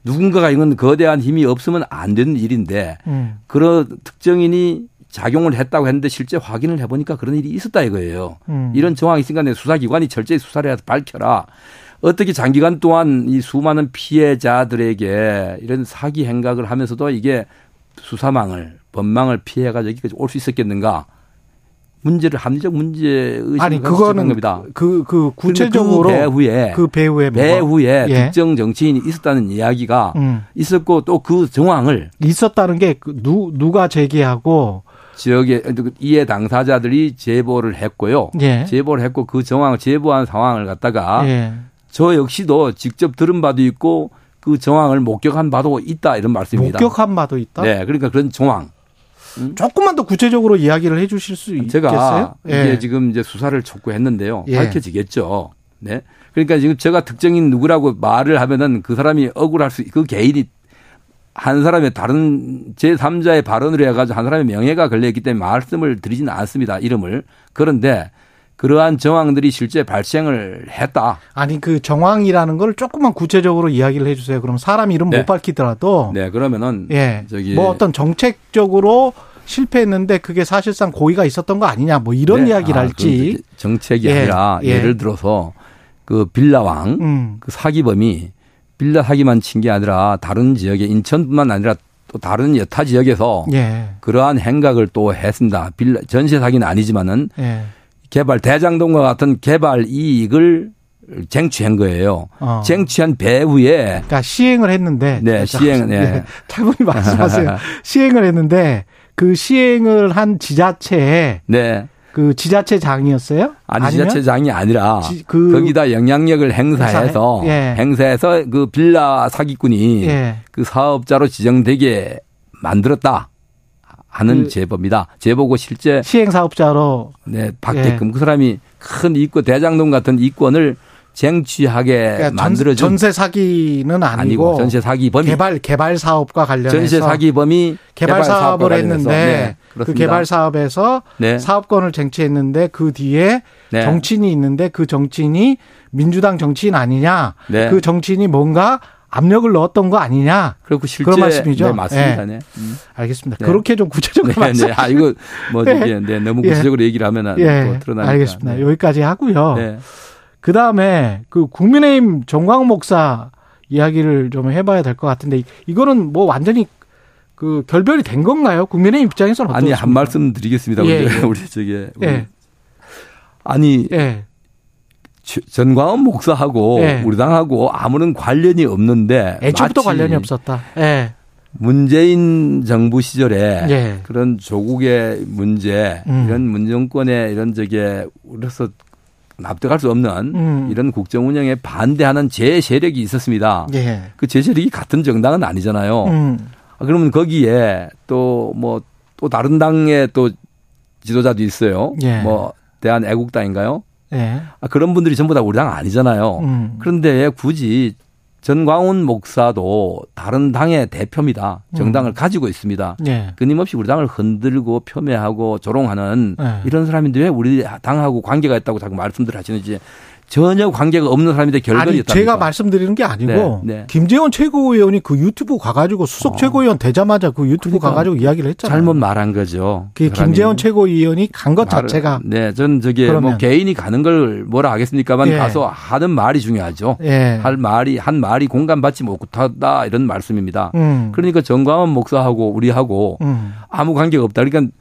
누군가가 이건 거대한 힘이 없으면 안 되는 일인데 음. 그런 특정인이 작용을 했다고 했는데 실제 확인을 해보니까 그런 일이 있었다 이거예요. 음. 이런 정황이 있으니까 내 수사기관이 철저히 수사를 해서 밝혀라. 어떻게 장기간 동안 이 수많은 피해자들에게 이런 사기 행각을 하면서도 이게 수사망을 법망을 피해가지고 여기까지 올 수 있었겠는가? 문제를 합리적 문제 의식을 아니 그거는 겁니다. 그, 그 구체적으로 그 배후에 그 배후에 배후에 예. 특정 정치인이 있었다는 이야기가 음. 있었고 또 그 정황을 있었다는 게그 누, 누가 제기하고 지역의 이해 당사자들이 제보를 했고요. 예. 제보를 했고 그 정황을 제보한 상황을 갖다가 예. 저 역시도 직접 들은 바도 있고 그 정황을 목격한 바도 있다 이런 말씀입니다. 목격한 바도 있다? 네. 그러니까 그런 정황. 음? 조금만 더 구체적으로 이야기를 해 주실 수 제가 있겠어요? 이게 예. 지금 이제 수사를 촉구했는데요. 예. 밝혀지겠죠. 네. 그러니까 지금 제가 특정인 누구라고 말을 하면은 그 사람이 억울할 수, 그 개인이 한 사람의 다른 제3자의 발언을 해가지고 한 사람의 명예가 걸려있기 때문에 말씀을 드리지는 않습니다. 이름을. 그런데 그러한 정황들이 실제 발생을 했다. 아니 그 정황이라는 걸 조금만 구체적으로 이야기를 해주세요. 그럼 사람 이름 네. 못 밝히더라도 네 그러면은 예 저기 뭐 어떤 정책적으로 실패했는데 그게 사실상 고의가 있었던 거 아니냐 뭐 이런 네. 이야기를 아, 할지 그 정책이 예. 아니라 예. 를 들어서 그 빌라왕 음. 그 사기범이 빌라 사기만 친 게 아니라 다른 지역에 인천뿐만 아니라 또 다른 여타 지역에서 예. 그러한 행각을 또 했습니다. 빌라 전세 사기는 아니지만은. 예. 개발 대장동과 같은 개발 이익을 쟁취한 거예요. 어. 쟁취한 배후에 그러니까 시행을 했는데 네, 시행 네. 네. 탈분이 말씀하세요. [LAUGHS] 시행을 했는데 그 시행을 한 지자체에 네. 그 지자체장이었어요? 아니? 지자체장이 아니라 지, 그 거기다 영향력을 행사해서 예. 행사해서 그 빌라 사기꾼이 예. 그 사업자로 지정되게 만들었다. 하는 그 제보입니다. 제보고 실제 시행 사업자로 네 받게끔 예. 그 사람이 큰 이권 대장동 같은 이권을 쟁취하게 그러니까 만들어준 전세 사기는 아니고, 아니고, 전세 사기 범위 개발 개발 사업과 관련해서 전세 사기 범위 개발, 개발 사업을 했는데 네, 그 개발 사업에서 네. 사업권을 쟁취했는데 그 뒤에 네. 정치인이 있는데 그 정치인이 민주당 정치인 아니냐 네. 그 정치인이 뭔가 압력을 넣었던 거 아니냐. 그렇고 실제 그런 말씀이죠. 네, 맞습니다. 네. 음. 알겠습니다. 네. 그렇게 좀 구체적으로 네, 말씀. 네. 아 이거 뭐 네. 네. 너무 예. 구체적으로 예. 얘기를 하면은 예. 뭐 드러나니까. 알겠습니다. 네. 여기까지 하고요. 네. 그 다음에 그 국민의힘 정광 목사 이야기를 좀 해봐야 될 것 같은데 이거는 뭐 완전히 그 결별이 된 건가요? 국민의힘 입장에서는 아니 한 말씀 드리겠습니다. 예. 우리, [LAUGHS] 우리 저기 우리. 예. 아니 예. 전광훈 목사하고 네. 우리 당하고 아무런 관련이 없는데 애초부터 관련이 없었다. 네. 문재인 정부 시절에 네. 그런 조국의 문제 음. 이런 문정권의 이런 저게 우리로서 납득할 수 없는 음. 이런 국정 운영에 반대하는 제 세력이 있었습니다. 예. 그제 세력이 같은 정당은 아니잖아요. 음. 아, 그러면 거기에 또 뭐또 뭐 다른 당의 또 지도자도 있어요. 예. 뭐 대한 애국당인가요? 네. 아, 그런 분들이 전부 다 우리 당 아니잖아요. 음. 그런데 굳이 전광훈 목사도 다른 당의 대표입니다. 정당을 음. 가지고 있습니다. 네. 끊임없이 우리 당을 흔들고 폄훼하고 조롱하는 네. 이런 사람인데 왜 우리 당하고 관계가 있다고 자꾸 말씀들 하시는지 전혀 관계가 없는 사람인데 결론이었다. 제가 말씀드리는 게 아니고 네, 네. 김재원 최고위원이 그 유튜브 가가지고 수석 어. 최고위원 되자마자 그 유튜브 그러니까 가가지고 이야기를 했잖아요. 잘못 말한 거죠. 그 김재원 최고위원이 간 것 자체가 네, 전 저기 뭐 그러면. 뭐 개인이 가는 걸 뭐라 하겠습니까만 예. 가서 하는 말이 중요하죠. 예. 할 말이 한 말이 공감받지 못하다 이런 말씀입니다. 음. 그러니까 정광훈 목사하고 우리하고 음. 아무 관계가 없다. 그러니까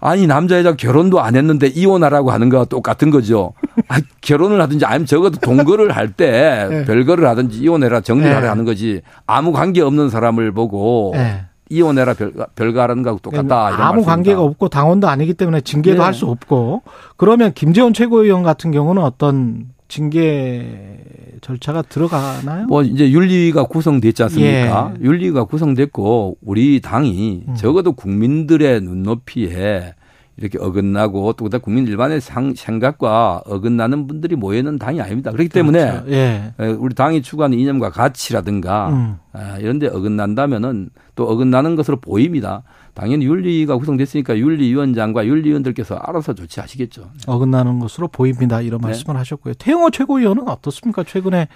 아니 남자 여자 결혼도 안 했는데 이혼하라고 하는 거와 똑같은 거죠. 아, 결혼을 하든지 아니면 적어도 동거를 할때 [LAUGHS] 네. 별거를 하든지 이혼해라 정리하라 네. 하는 거지 아무 관계 없는 사람을 보고 네. 이혼해라 별, 별거하라는 거하고 똑같다. 이런 아무 관계가 없고 당원도 아니기 때문에 징계도 네. 할수 없고 그러면 김재원 최고위원 같은 경우는 어떤 징계 절차가 들어가나요? 뭐 이제 윤리가 구성됐지 않습니까? 예. 윤리가 구성됐고 우리 당이 음. 적어도 국민들의 눈높이에 이렇게 어긋나고 또 국민 일반의 상, 생각과 어긋나는 분들이 모여있는 당이 아닙니다. 그렇기 때문에 그렇죠. 예. 우리 당이 추구하는 이념과 가치라든가 음. 아, 이런 데 어긋난다면은 또 어긋나는 것으로 보입니다. 당연히 윤리가 구성됐으니까 윤리위원장과 윤리위원들께서 알아서 조치하시겠죠. 네. 어긋나는 것으로 보입니다. 이런 네. 말씀을 네. 하셨고요. 태영호 최고위원은 어떻습니까? 최근에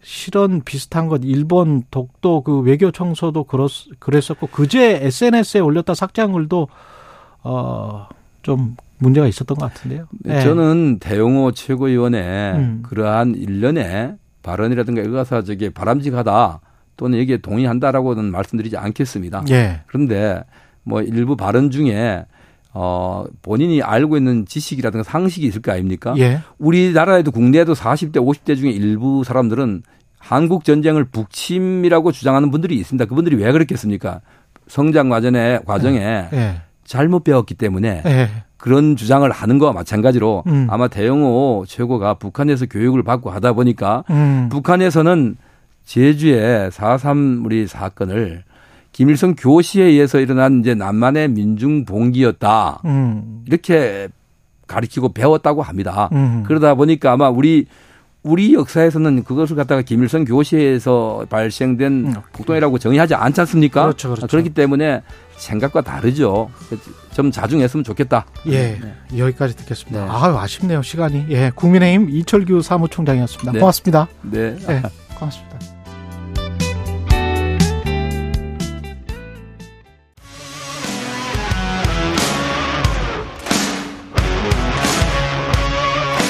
실언 비슷한 것 일본 독도 그 외교 청소도 그렇, 그랬었고 그제 SNS에 올렸다 삭제한 글도 어좀 문제가 있었던 것 같은데요. 네. 저는 태영호 최고위원의 음. 그러한 일련의 발언이라든가 저게 바람직하다 또는 여기에 동의한다라고는 말씀드리지 않겠습니다. 예. 그런데 뭐 일부 발언 중에 어, 본인이 알고 있는 지식이라든가 상식이 있을 거 아닙니까? 예. 우리나라에도 국내에도 40대, 50대 중에 일부 사람들은 한국 전쟁을 북침이라고 주장하는 분들이 있습니다. 그분들이 왜 그렇겠습니까? 성장 과정에 과정에 예. 예. 잘못 배웠기 때문에 예. 그런 주장을 하는 거와 마찬가지로 음. 아마 대영호 최고가 북한에서 교육을 받고 하다 보니까 음. 북한에서는 제주의 4.3 우리 사건을 김일성 교시에 의해서 일어난 이제 남한의 민중 봉기였다. 음. 이렇게 가르치고 배웠다고 합니다. 음. 그러다 보니까 아마 우리 우리 역사에서는 그것을 갖다가 김일성 교시에서 발생된 음. 폭동이라고 정의하지 않지 않습니까? 그렇죠, 그렇죠. 그렇기 때문에 생각과 다르죠. 좀 자중했으면 좋겠다. 예, 네. 여기까지 듣겠습니다. 네. 아유 아쉽네요 시간이. 예, 국민의힘 이철규 사무총장이었습니다. 네. 고맙습니다. 네. 네, 고맙습니다.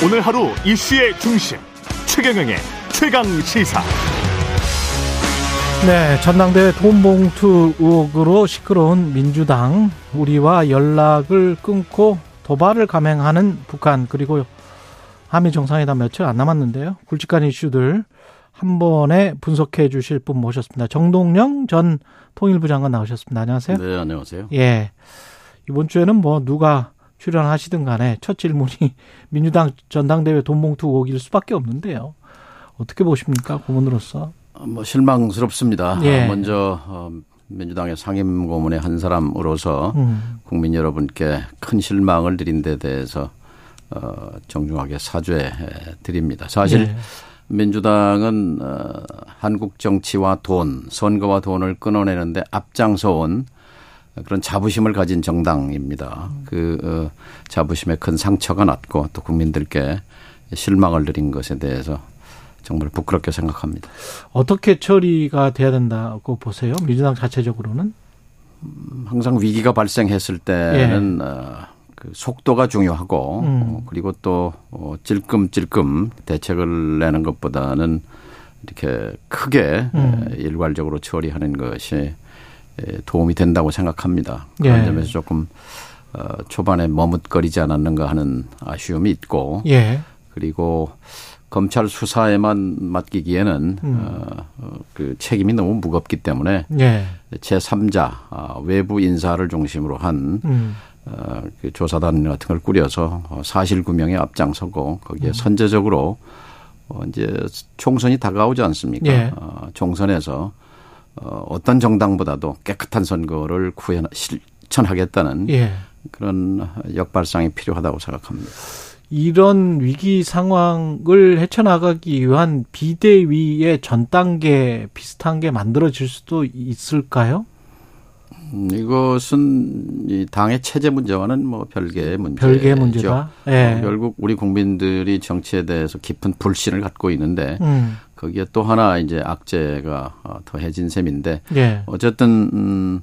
오늘 하루 이슈의 중심 최경영의 최강 시사. 네, 전당대회 돈봉투 의혹으로 시끄러운 민주당 우리와 연락을 끊고 도발을 감행하는 북한 그리고 한미 정상회담 며칠 안 남았는데요. 굵직한 이슈들 한 번에 분석해 주실 분 모셨습니다. 정동영 전 통일부 장관 나오셨습니다. 안녕하세요. 네, 안녕하세요. 예. 이번 주에는 뭐 누가 출연하시든 간에 첫 질문이 [LAUGHS] 민주당 전당대회 돈봉투 의혹일 수밖에 없는데요. 어떻게 보십니까? 고문으로서. 어, 뭐 실망스럽습니다. 예. 먼저 어, 민주당의 상임 고문의 한 사람으로서 음. 국민 여러분께 큰 실망을 드린 데 대해서 어, 정중하게 사죄 드립니다. 사실 예. 민주당은 한국 정치와 돈, 선거와 돈을 끊어내는데 앞장서온 그런 자부심을 가진 정당입니다. 그 어, 자부심에 큰 상처가 났고 또 국민들께 실망을 드린 것에 대해서 정말 부끄럽게 생각합니다. 어떻게 처리가 돼야 된다고 보세요? 민주당 자체적으로는? 음, 항상 위기가 발생했을 때는 예. 어, 그 속도가 중요하고 음. 어, 그리고 또 어, 찔끔찔끔 대책을 내는 것보다는 이렇게 크게 음. 일괄적으로 처리하는 것이 예, 도움이 된다고 생각합니다. 그런 예. 점에서 조금 어, 초반에 머뭇거리지 않았는가 하는 아쉬움이 있고 예. 그리고 검찰 수사에만 맡기기에는 음. 어, 어그 책임이 너무 무겁기 때문에 예. 제3자 어, 외부 인사를 중심으로 한 음. 어, 그 조사단 같은 걸 꾸려서 어, 사실 구명에 앞장서고 거기에 음. 선제적으로 어, 이제 총선이 다가오지 않습니까? 예. 어, 총선에서 어, 어떤 정당보다도 깨끗한 선거를 구현 실천하겠다는 예. 그런 역발상이 필요하다고 생각합니다. 이런 위기 상황을 헤쳐나가기 위한 비대위의 전 단계 비슷한 게 만들어질 수도 있을까요? 음, 이것은 이 당의 체제 문제와는 뭐 별개의 문제죠. 별개의 문제다. 네. 어, 결국 우리 국민들이 정치에 대해서 깊은 불신을 갖고 있는데 음. 거기에 또 하나 이제 악재가 어, 더해진 셈인데 네. 어쨌든 음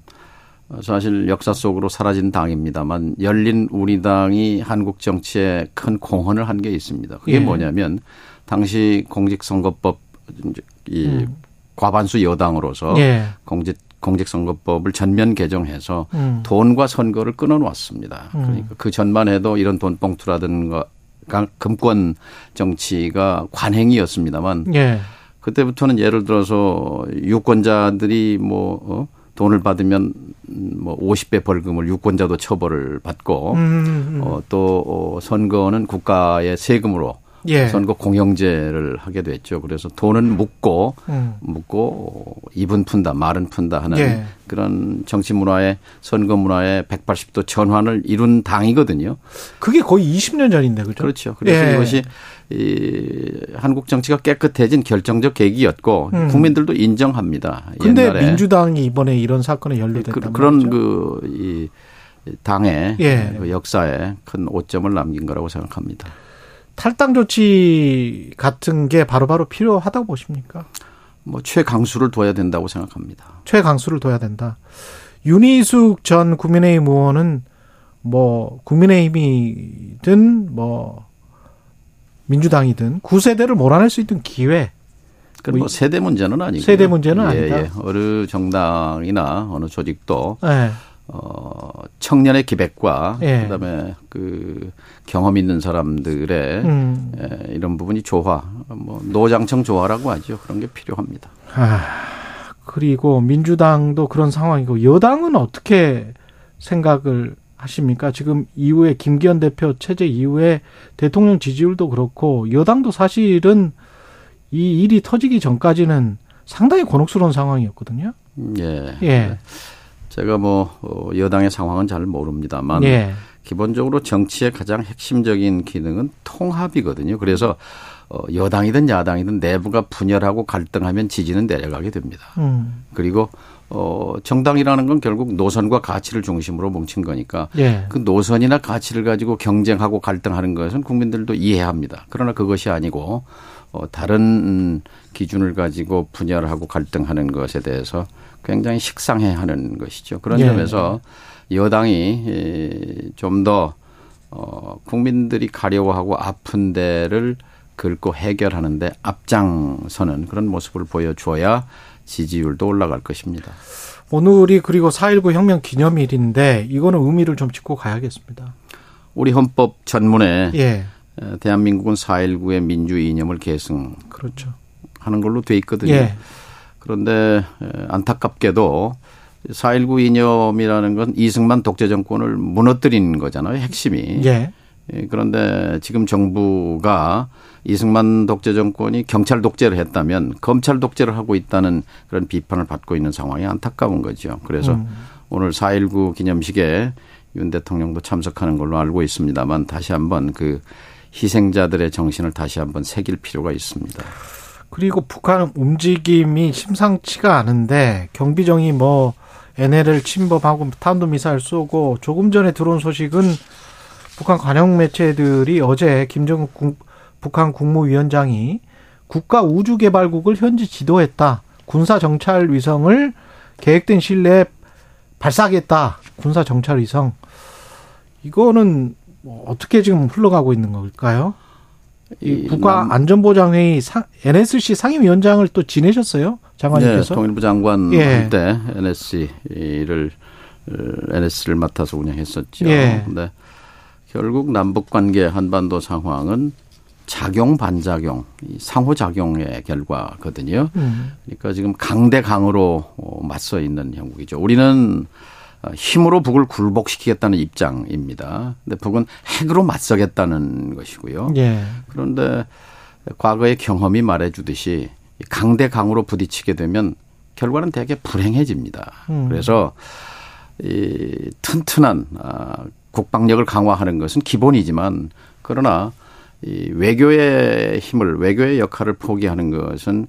사실 역사 속으로 사라진 당입니다만 열린 우리당이 한국 정치에 큰 공헌을 한 게 있습니다. 그게 예. 뭐냐면 당시 공직선거법 이 음. 과반수 여당으로서 예. 공직 공직선거법을 전면 개정해서 음. 돈과 선거를 끊어놓았습니다. 음. 그러니까 그 전만 해도 이런 돈 봉투라든가 금권 정치가 관행이었습니다만 예. 그때부터는 예를 들어서 유권자들이 뭐 어? 돈을 받으면 뭐 50배 벌금을 유권자도 처벌을 받고 음, 음, 음. 어, 또 어, 선거는 국가의 세금으로 예. 선거 공영제를 하게 됐죠. 그래서 돈은 묻고 음. 묻고 입은 푼다, 말은 푼다 하는 예. 그런 정치 문화의 선거 문화의 180도 전환을 이룬 당이거든요. 그게 거의 20년 전인데 그죠? 그렇죠. 그래서 예. 이것이 이 한국 정치가 깨끗해진 결정적 계기였고 음. 국민들도 인정합니다. 근데. 민주당이 이번에 이런 사건에 연루됐다 그, 그런 그이 당의 예. 그 역사에 큰 오점을 남긴 거라고 생각합니다. 탈당 조치 같은 게 바로바로 바로 필요하다고 보십니까? 뭐 최강수를 둬야 된다고 생각합니다. 최강수를 둬야 된다. 윤희숙 전 국민의힘 의원은 뭐 국민의힘이든 뭐 민주당이든 구세대를 몰아낼 수 있는 기회. 그뭐 세대 문제는 아니고 세대 문제는 예, 아니다. 예. 어느 정당이나 어느 조직도 네. 어, 청년의 기백과 예. 그다음에 그 경험 있는 사람들의 음. 예, 이런 부분이 조화, 뭐 노장청 조화라고 하죠. 그런 게 필요합니다. 아, 그리고 민주당도 그런 상황이고 여당은 어떻게 생각을 하십니까? 지금 이후에 김기현 대표 체제 이후에 대통령 지지율도 그렇고 여당도 사실은 이 일이 터지기 전까지는 상당히 곤혹스러운 상황이었거든요. 예. 예. 제가 뭐 어, 여당의 상황은 잘 모릅니다만 예. 기본적으로 정치의 가장 핵심적인 기능은 통합이거든요. 그래서 어, 여당이든 야당이든 내부가 분열하고 갈등하면 지지는 내려가게 됩니다. 음. 그리고 어, 정당이라는 건 결국 노선과 가치를 중심으로 뭉친 거니까 예. 그 노선이나 가치를 가지고 경쟁하고 갈등하는 것은 국민들도 이해합니다. 그러나 그것이 아니고 어, 다른 기준을 가지고 분열하고 갈등하는 것에 대해서 굉장히 식상해 하는 것이죠. 그런 예. 점에서 여당이 좀더 어, 국민들이 가려워하고 아픈 데를 긁고 해결하는데 앞장서는 그런 모습을 보여줘야 지지율도 올라갈 것입니다. 오늘이 그리고 4.19 혁명 기념일인데 이거는 의미를 좀 짚고 가야겠습니다. 우리 헌법 전문에 예. 대한민국은 4.19의 민주 이념을 계승 그렇죠. 하는 걸로 돼 있거든요. 예. 그런데 안타깝게도 4.19 이념이라는 건 이승만 독재 정권을 무너뜨린 거잖아요. 핵심이. 예. 예. 그런데 지금 정부가 이승만 독재 정권이 경찰 독재를 했다면 검찰 독재를 하고 있다는 그런 비판을 받고 있는 상황이 안타까운 거죠. 그래서 음. 오늘 4.19 기념식에 윤 대통령도 참석하는 걸로 알고 있습니다만 다시 한번 그 희생자들의 정신을 다시 한번 새길 필요가 있습니다. 그리고 북한 움직임이 심상치가 않은데 경비정이 뭐 NLL 침범하고 탄도미사일 쏘고 조금 전에 들어온 소식은 북한 관영 매체들이 어제 김정은 국, 북한 국무위원장이 국가 우주개발국을 현지 지도했다. 군사 정찰 위성을 계획된 시일 내에 발사하겠다. 군사 정찰 위성. 이거는 뭐 어떻게 지금 흘러가고 있는 걸까요? 이 국가 안전보장회의 NSC 상임위원장을 또 지내셨어요, 장관님께서? 네, 통일부 장관 예. 할때 NSC를 NSC를 맡아서 운영했었죠. 예. 근데 결국 남북 관계 한반도 상황은 작용 반작용, 상호 작용의 결과거든요. 음. 그러니까 지금 강대 강으로 어, 맞서 있는 형국이죠. 우리는 어, 힘으로 북을 굴복시키겠다는 입장입니다. 근데 북은 핵으로 맞서겠다는 것이고요. 예. 그런데 과거의 경험이 말해주듯이 강대 강으로 부딪히게 되면 결과는 되게 불행해집니다. 음. 그래서 이 튼튼한 아, 국방력을 강화하는 것은 기본이지만 그러나 이 외교의 힘을 외교의 역할을 포기하는 것은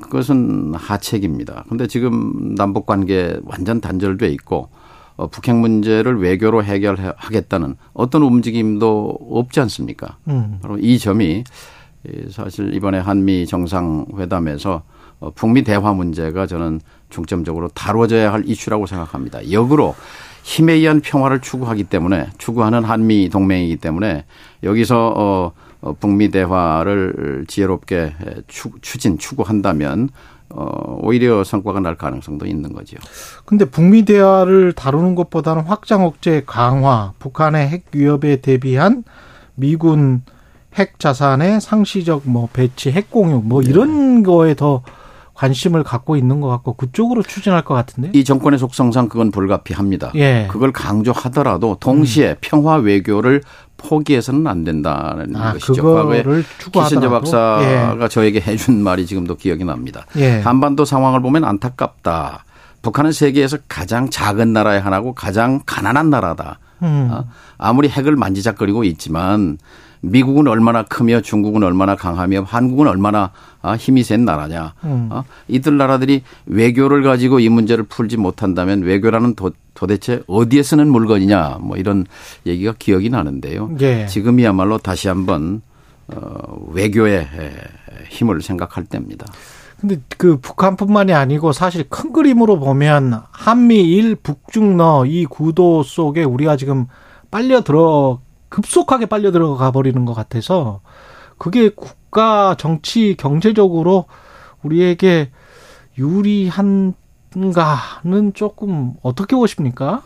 그것은 하책입니다. 근데 지금 남북 관계 완전 단절돼 있고 어, 북핵 문제를 외교로 해결하겠다는 어떤 움직임도 없지 않습니까? 음. 바로 이 점이 사실 이번에 한미 정상회담에서 어, 북미 대화 문제가 저는 중점적으로 다뤄져야 할 이슈라고 생각합니다. 역으로 힘에 의한 평화를 추구하기 때문에 추구하는 한미 동맹이기 때문에 여기서 어, 어 북미 대화를 지혜롭게 추, 추진 추구한다면 어, 오히려 성과가 날 가능성도 있는 거죠. 근데 북미 대화를 다루는 것보다는 확장 억제 강화, 북한의 핵 위협에 대비한 미군 핵 자산의 상시적 뭐 배치, 핵 공유 뭐 네. 이런 거에 더 관심을 갖고 있는 것 같고 그쪽으로 추진할 것 같은데. 이 정권의 속성상 그건 불가피합니다. 예. 그걸 강조하더라도 동시에 음. 평화 외교를 포기해서는 안 된다는 아, 것이죠. 과거에 키신저 박사가 예. 저에게 해준 말이 지금도 기억이 납니다. 예. 한반도 상황을 보면 안타깝다. 북한은 세계에서 가장 작은 나라의 하나고 가장 가난한 나라다. 음. 어? 아무리 핵을 만지작거리고 있지만 미국은 얼마나 크며 중국은 얼마나 강하며 한국은 얼마나 아, 힘이 센 나라냐. 음. 어? 이들 나라들이 외교를 가지고 이 문제를 풀지 못한다면 외교라는 도, 도대체 어디에 쓰는 물건이냐. 뭐 이런 얘기가 기억이 나는데요. 예. 지금이야말로 다시 한번 어, 외교의 힘을 생각할 때입니다. 근데 그 북한뿐만이 아니고 사실 큰 그림으로 보면 한미일 북중러 이 구도 속에 우리가 지금 빨려 들어 급속하게 빨려 들어가 버리는 것 같아서 그게 국가 정치 경제적으로 우리에게 유리한가는 조금 어떻게 보십니까?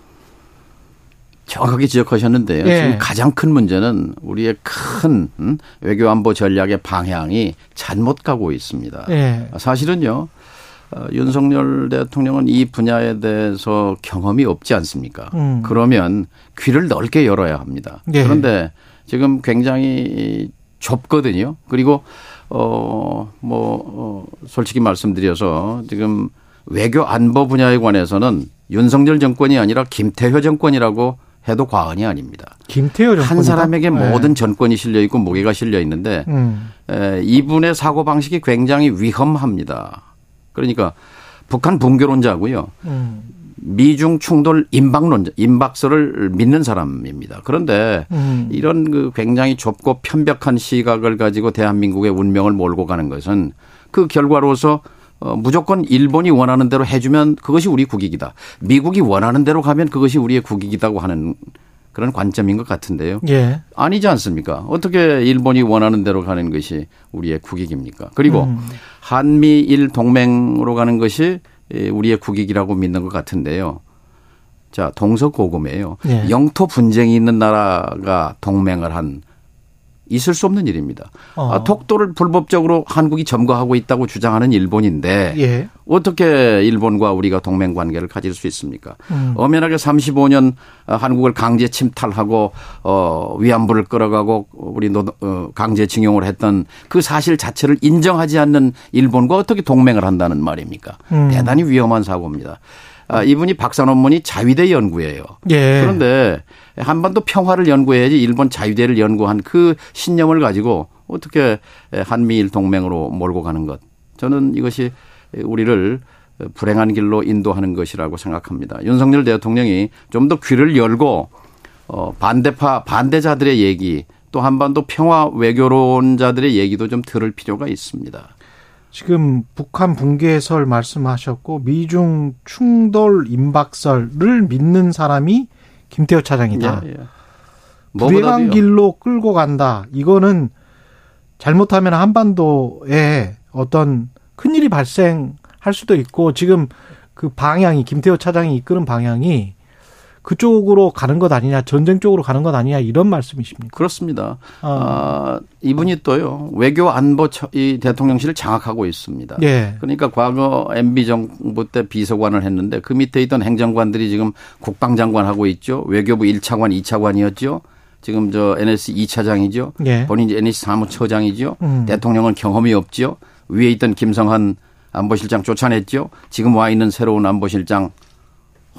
정확하게 지적하셨는데요. 예. 지금 가장 큰 문제는 우리의 큰 음, 외교 안보 전략의 방향이 잘못 가고 있습니다. 예. 사실은요. 어, 윤석열 대통령은 이 분야에 대해서 경험이 없지 않습니까? 음. 그러면 귀를 넓게 열어야 합니다. 예. 그런데 지금 굉장히 좁거든요. 그리고 어 뭐 어, 솔직히 말씀드려서 지금 외교 안보 분야에 관해서는 윤석열 정권이 아니라 김태효 정권이라고 해도 과언이 아닙니다. 김태효 정권 한 사람에게 네. 모든 전권이 실려 있고 무게가 실려 있는데 음. 에, 이분의 사고 방식이 굉장히 위험합니다. 그러니까 북한 붕괴론자고요. 음. 미중 충돌 임박론자, 임박설을 믿는 사람입니다. 그런데 음. 이런 그 굉장히 좁고 편벽한 시각을 가지고 대한민국의 운명을 몰고 가는 것은 그 결과로서 어, 무조건 일본이 원하는 대로 해주면 그것이 우리 국익이다. 미국이 원하는 대로 가면 그것이 우리의 국익이다고 하는 그런 관점인 것 같은데요. 예. 아니지 않습니까? 어떻게 일본이 원하는 대로 가는 것이 우리의 국익입니까? 그리고 음. 한미일 동맹으로 가는 것이 우리의 국익이라고 믿는 것 같은데요. 자, 동서고금이에요. 예. 영토 분쟁이 있는 나라가 동맹을 한 있을 수 없는 일입니다. 어. 아, 독도를 불법적으로 한국이 점거하고 있다고 주장하는 일본인데 예. 어떻게 일본과 우리가 동맹 관계를 가질 수 있습니까? 음. 엄연하게 35년 한국을 강제 침탈하고 어 위안부를 끌어가고 우리 노 어, 강제 징용을 했던 그 사실 자체를 인정하지 않는 일본과 어떻게 동맹을 한다는 말입니까? 음. 대단히 위험한 사고입니다. 아, 이분이 박사 논문이 자위대 연구예요. 예. 그런데 한반도 평화를 연구해야지 일본 자유대를 연구한 그 신념을 가지고 어떻게 한미일 동맹으로 몰고 가는 것. 저는 이것이 우리를 불행한 길로 인도하는 것이라고 생각합니다. 윤석열 대통령이 좀 더 귀를 열고 어 반대파 반대자들의 얘기 또 한반도 평화 외교론자들의 얘기도 좀 들을 필요가 있습니다. 지금 북한 붕괴설 말씀하셨고 미중 충돌 임박설을 믿는 사람이 김태호 차장이다. 예, 예. 불행한 길로 끌고 간다. 이거는 잘못하면 한반도에 어떤 큰 일이 발생할 수도 있고 지금 그 방향이 김태호 차장이 이끄는 방향이 그쪽으로 가는 것 아니냐, 전쟁 쪽으로 가는 것 아니냐 이런 말씀이십니까? 그렇습니다. 아, 아 이분이 또요 외교 안보 이 대통령실을 장악하고 있습니다. 예. 그러니까 과거 MB 정부 때 비서관을 했는데 그 밑에 있던 행정관들이 지금 국방장관 하고 있죠. 외교부 1차관, 2차관이었죠. 지금 저 NS 2차장이죠. 예. 본인이 NS 사무처장이죠. 음. 대통령은 경험이 없죠. 위에 있던 김성한 안보실장 쫓아냈죠. 지금 와 있는 새로운 안보실장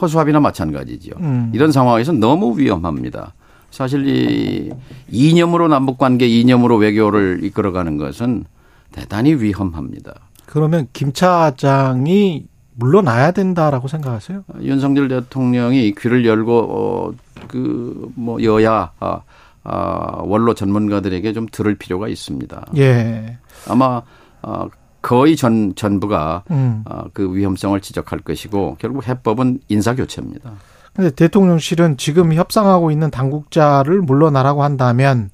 허수아비나 마찬가지죠. 음. 이런 상황에서 너무 위험합니다. 사실 이 이념으로 남북 관계 이념으로 외교를 이끌어가는 것은 대단히 위험합니다. 그러면 김 차장이 물러나야 된다라고 생각하세요? 윤석열 대통령이 귀를 열고 어, 그뭐 여야 아, 아, 원로 전문가들에게 좀 들을 필요가 있습니다. 예. 아마 아, 거의 전 전부가 음. 아, 그 위험성을 지적할 것이고 결국 해법은 인사 교체입니다. 근데 대통령실은 지금 협상하고 있는 당국자를 물러나라고 한다면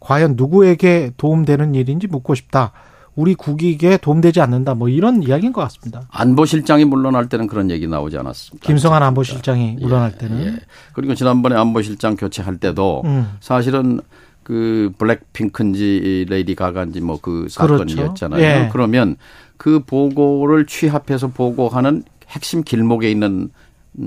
과연 누구에게 도움되는 일인지 묻고 싶다. 우리 국익에 도움되지 않는다. 뭐 이런 이야기인 것 같습니다. 안보실장이 물러날 때는 그런 얘기 나오지 않았습니다. 김성한 안보실장이 예, 물러날 때는. 예. 그리고 지난번에 안보실장 교체할 때도 음. 사실은 그 블랙핑크인지 레이디 가가인지 뭐 그 사건이었잖아요. 그렇죠. 예. 그러면 그 보고를 취합해서 보고하는 핵심 길목에 있는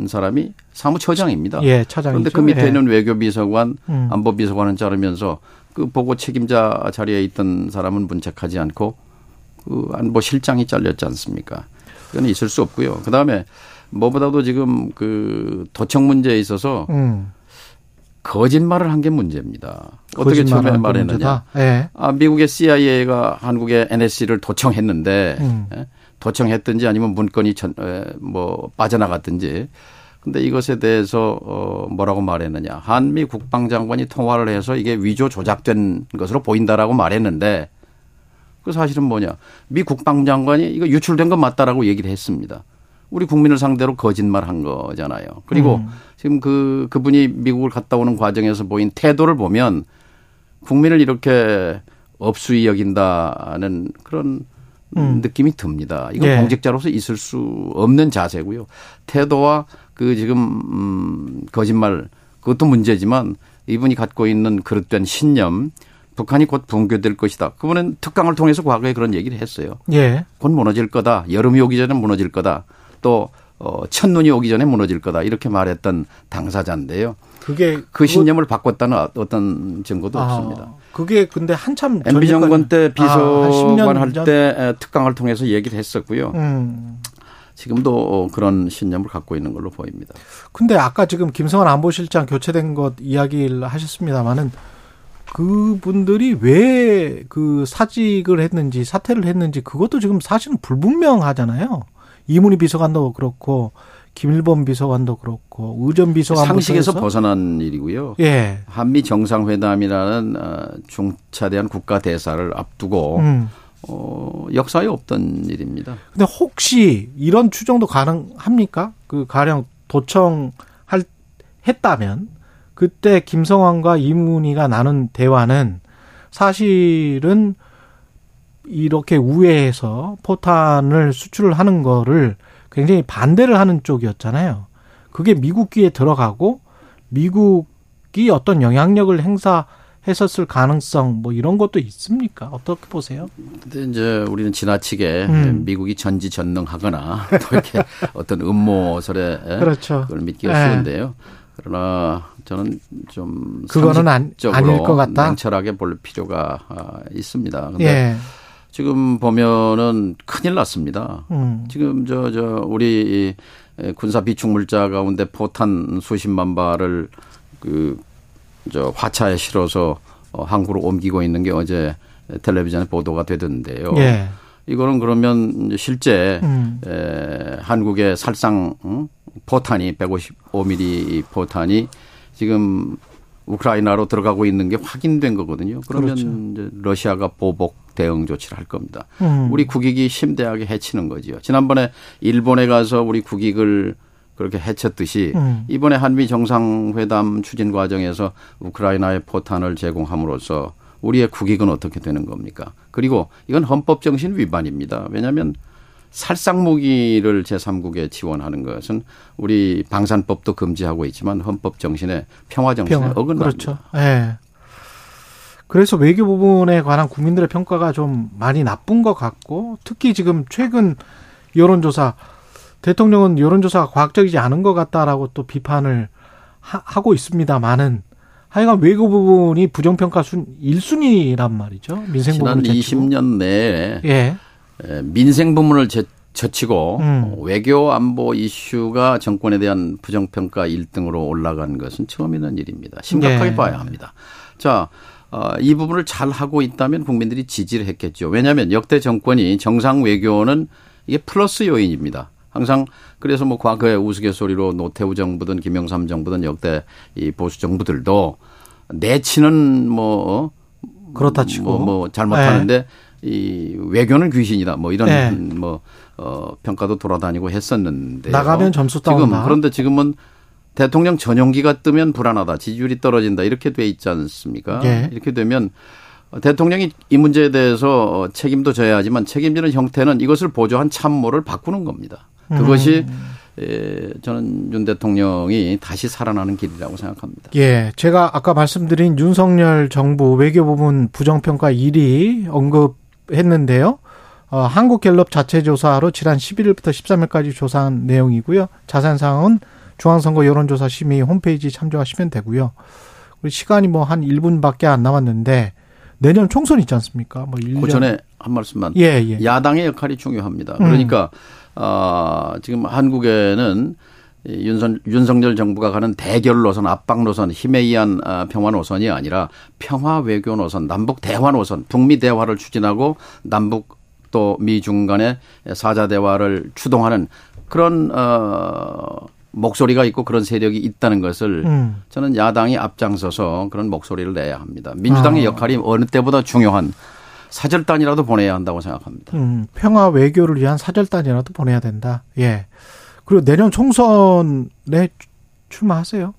사람이 사무처장입니다. 예, 차장이죠. 그런데 그 밑에는 예. 외교비서관, 음. 안보비서관은 자르면서 그 보고 책임자 자리에 있던 사람은 문책하지 않고 그 안보 실장이 잘렸지 않습니까? 그건 있을 수 없고요. 그 다음에 뭐보다도 지금 그 도청 문제에 있어서 음. 거짓말을 한 게 문제입니다. 어떻게 처음에 말했느냐? 네. 아, 미국의 CIA가 한국의 NSC를 도청했는데 음. 예? 도청했든지 아니면 문건이 전, 뭐 빠져나갔든지 근데 이것에 대해서 어 뭐라고 말했느냐. 한미 국방장관이 통화를 해서 이게 위조 조작된 것으로 보인다라고 말했는데 그 사실은 뭐냐. 미 국방장관이 이거 유출된 건 맞다라고 얘기를 했습니다. 우리 국민을 상대로 거짓말 한 거잖아요. 그리고 음. 지금 그, 그분이 미국을 갔다 오는 과정에서 보인 태도를 보면 국민을 이렇게 업수이 여긴다는 그런 음. 느낌이 듭니다. 이건 예. 공직자로서 있을 수 없는 자세고요. 태도와 그 지금 음 거짓말 그것도 문제지만 이분이 갖고 있는 그릇된 신념 북한이 곧 붕괴될 것이다. 그분은 특강을 통해서 과거에 그런 얘기를 했어요. 예. 곧 무너질 거다. 여름이 오기 전에 무너질 거다. 또 어, 첫눈이 오기 전에 무너질 거다. 이렇게 말했던 당사자인데요. 그게 그 신념을 바꿨다는 어떤 증거도 아, 없습니다. 그게 근데 한참 MB 정권 때 비서관 아, 할때 특강을 통해서 얘기를 했었고요. 음. 지금도 그런 신념을 갖고 있는 걸로 보입니다. 근데 아까 지금 김성환 안보실장 교체된 것 이야기를 하셨습니다마는 그분들이 왜 그 사직을 했는지 사퇴를 했는지 그것도 지금 사실은 불분명하잖아요. 이문희 비서관도 그렇고 김일범 비서관도 그렇고 의전 비서관 상식에서 벗어난 일이고요. 예. 한미 정상회담이라는 어, 중차대한 국가 대사를 앞두고 음. 어, 역사에 없던 일입니다. 근데 혹시 이런 추정도 가능합니까? 그 가령 도청 할 했다면 그때 김성환과 이문희가 나눈 대화는 사실은 이렇게 우회해서 포탄을 수출을 하는 거를 굉장히 반대를 하는 쪽이었잖아요. 그게 미국 귀에 들어가고 미국이 어떤 영향력을 행사 했었을 가능성 뭐 이런 것도 있습니까? 어떻게 보세요? 근데 이제 우리는 지나치게 음. 미국이 전지전능하거나 [LAUGHS] 또 이렇게 어떤 음모설에 그렇죠. 그걸 믿기가 네. 쉬운데요. 그러나 저는 좀 그거는 안, 아닐 것 같다. 냉철하게 볼 필요가 아, 있습니다. 근데 예. 지금 보면은 큰일 났습니다. 음. 지금 저 저 우리 군사 비축 물자 가운데 포탄 수십만 발을 그 저 화차에 실어서 어, 항구로 옮기고 있는 게 어제 텔레비전에 보도가 되던데요. 예. 이거는 그러면 실제 음. 에, 한국의 살상 응? 포탄이 155mm 포탄이 지금 우크라이나로 들어가고 있는 게 확인된 거거든요. 그러면 그렇죠. 러시아가 보복 대응 조치를 할 겁니다. 음. 우리 국익이 심대하게 해치는 거지요. 지난번에 일본에 가서 우리 국익을 그렇게 해쳤듯이 음. 이번에 한미 정상회담 추진 과정에서 우크라이나에 포탄을 제공함으로써 우리의 국익은 어떻게 되는 겁니까? 그리고 이건 헌법 정신 위반입니다. 왜냐하면 살상 무기를 제3국에 지원하는 것은 우리 방산법도 금지하고 있지만 헌법 정신에 평화 정신에 평화. 어긋납니다. 그렇죠. 예. 그래서 외교 부분에 관한 국민들의 평가가 좀 많이 나쁜 것 같고 특히 지금 최근 여론조사 대통령은 여론조사가 과학적이지 않은 것 같다라고 또 비판을 하, 고 있습니다만은 하여간 외교 부분이 부정평가 순 1순위란 말이죠. 민생 부분을 지난 20년 내에 예. 민생 부문을 제, 젖히고 음. 외교 안보 이슈가 정권에 대한 부정평가 1등으로 올라간 것은 처음 있는 일입니다. 심각하게 네. 봐야 합니다. 자, 어, 이 부분을 잘 하고 있다면 국민들이 지지를 했겠죠. 왜냐하면 역대 정권이 정상 외교는 이게 플러스 요인입니다. 항상 그래서 뭐 과거에 우스갯소리로 노태우 정부든 김영삼 정부든 역대 이 보수 정부들도 내치는 뭐 그렇다 치고 뭐, 뭐 잘못하는데 네. 이 외교는 귀신이다 뭐 이런 네. 뭐 어, 평가도 돌아다니고 했었는데 나가면 점수 따온다. 지금 그런데 지금은 대통령 전용기가 뜨면 불안하다, 지지율이 떨어진다 이렇게 돼 있지 않습니까? 네. 이렇게 되면 대통령이 이 문제에 대해서 책임도 져야 하지만 책임지는 형태는 이것을 보조한 참모를 바꾸는 겁니다. 그것이 음. 에, 저는 윤 대통령이 다시 살아나는 길이라고 생각합니다. 예, 제가 아까 말씀드린 윤석열 정부 외교부문 부정평가 1위 언급 했는데요. 어, 한국갤럽 자체 조사로 지난 11일부터 13일까지 조사한 내용이고요. 자세한 사항은 중앙선거 여론조사 심의 홈페이지 참조하시면 되고요. 우리 시간이 뭐 한 1분밖에 안 남았는데 내년 총선 있지 않습니까? 뭐 1년. 그 전에 한 말씀만. 예, 예. 야당의 역할이 중요합니다. 그러니까 음. 어, 지금 한국에는 윤선, 윤석열 정부가 가는 대결 노선, 압박 노선, 힘에 의한 아, 평화 노선이 아니라 평화 외교 노선, 남북 대화 노선, 북미 대화를 추진하고 남북 또 미중 간의 사자 대화를 추동하는 그런 어 목소리가 있고 그런 세력이 있다는 것을 음. 저는 야당이 앞장서서 그런 목소리를 내야 합니다. 민주당의 아. 역할이 어느 때보다 중요한 사절단이라도 보내야 한다고 생각합니다. 음, 평화 외교를 위한 사절단이라도 보내야 된다. 예. 그리고 내년 총선에 출마하세요.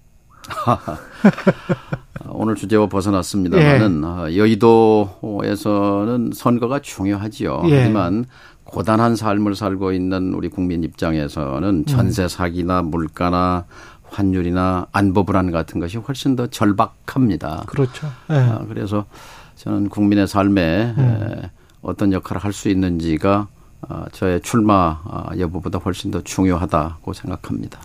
[LAUGHS] 오늘 주제와 벗어났습니다만은 예. 아, 여의도에서는 선거가 중요하지요. 예. 하지만 고단한 삶을 살고 있는 우리 국민 입장에서는 음. 전세 사기나 물가나 환율이나 안보 불안 같은 것이 훨씬 더 절박합니다. 그렇죠. 예. 아, 그래서 저는 국민의 삶에 음. 어떤 역할을 할 수 있는지가 어, 저의 출마 어, 여부보다 훨씬 더 중요하다고 생각합니다.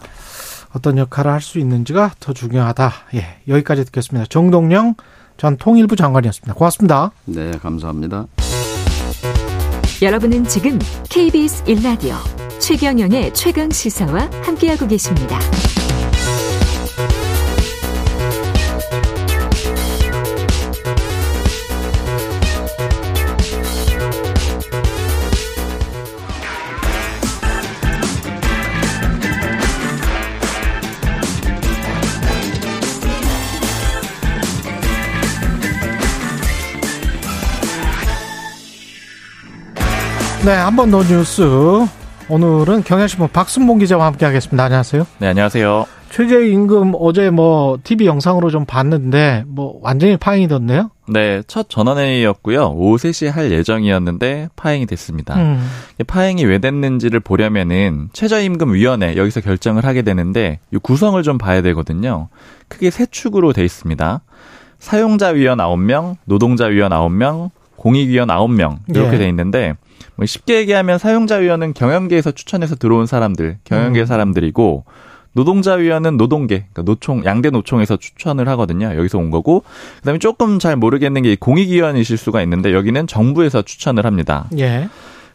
어떤 역할을 할 수 있는지가 더 중요하다. 예, 여기까지 듣겠습니다. 정동영 전 통일부 장관이었습니다. 고맙습니다. 네, 감사합니다. 여러분은 지금 KBS 1라디오 최경영의 최강 시사와 함께하고 계십니다. 네, 한 번 더 뉴스. 오늘은 경향신문 박순봉 기자와 함께 하겠습니다. 안녕하세요. 네, 안녕하세요. 최저임금 어제 뭐 TV 영상으로 좀 봤는데 뭐 완전히 파행이 됐네요. 네, 첫 전원회의였고요. 오후 3시에 할 예정이었는데 파행이 됐습니다. 음. 파행이 왜 됐는지를 보려면은 최저임금위원회 여기서 결정을 하게 되는데 이 구성을 좀 봐야 되거든요. 크게 세 축으로 돼 있습니다. 사용자위원 9명, 노동자위원 9명, 공익위원 9명 이렇게 예. 돼 있는데 뭐 쉽게 얘기하면 사용자위원은 경영계에서 추천해서 들어온 사람들, 경영계 음. 사람들이고 노동자위원은 노동계, 그러니까 노총, 양대 노총에서 추천을 하거든요. 여기서 온 거고, 그 다음에 조금 잘 모르겠는 게 공익위원이실 수가 있는데, 여기는 정부에서 추천을 합니다. 예.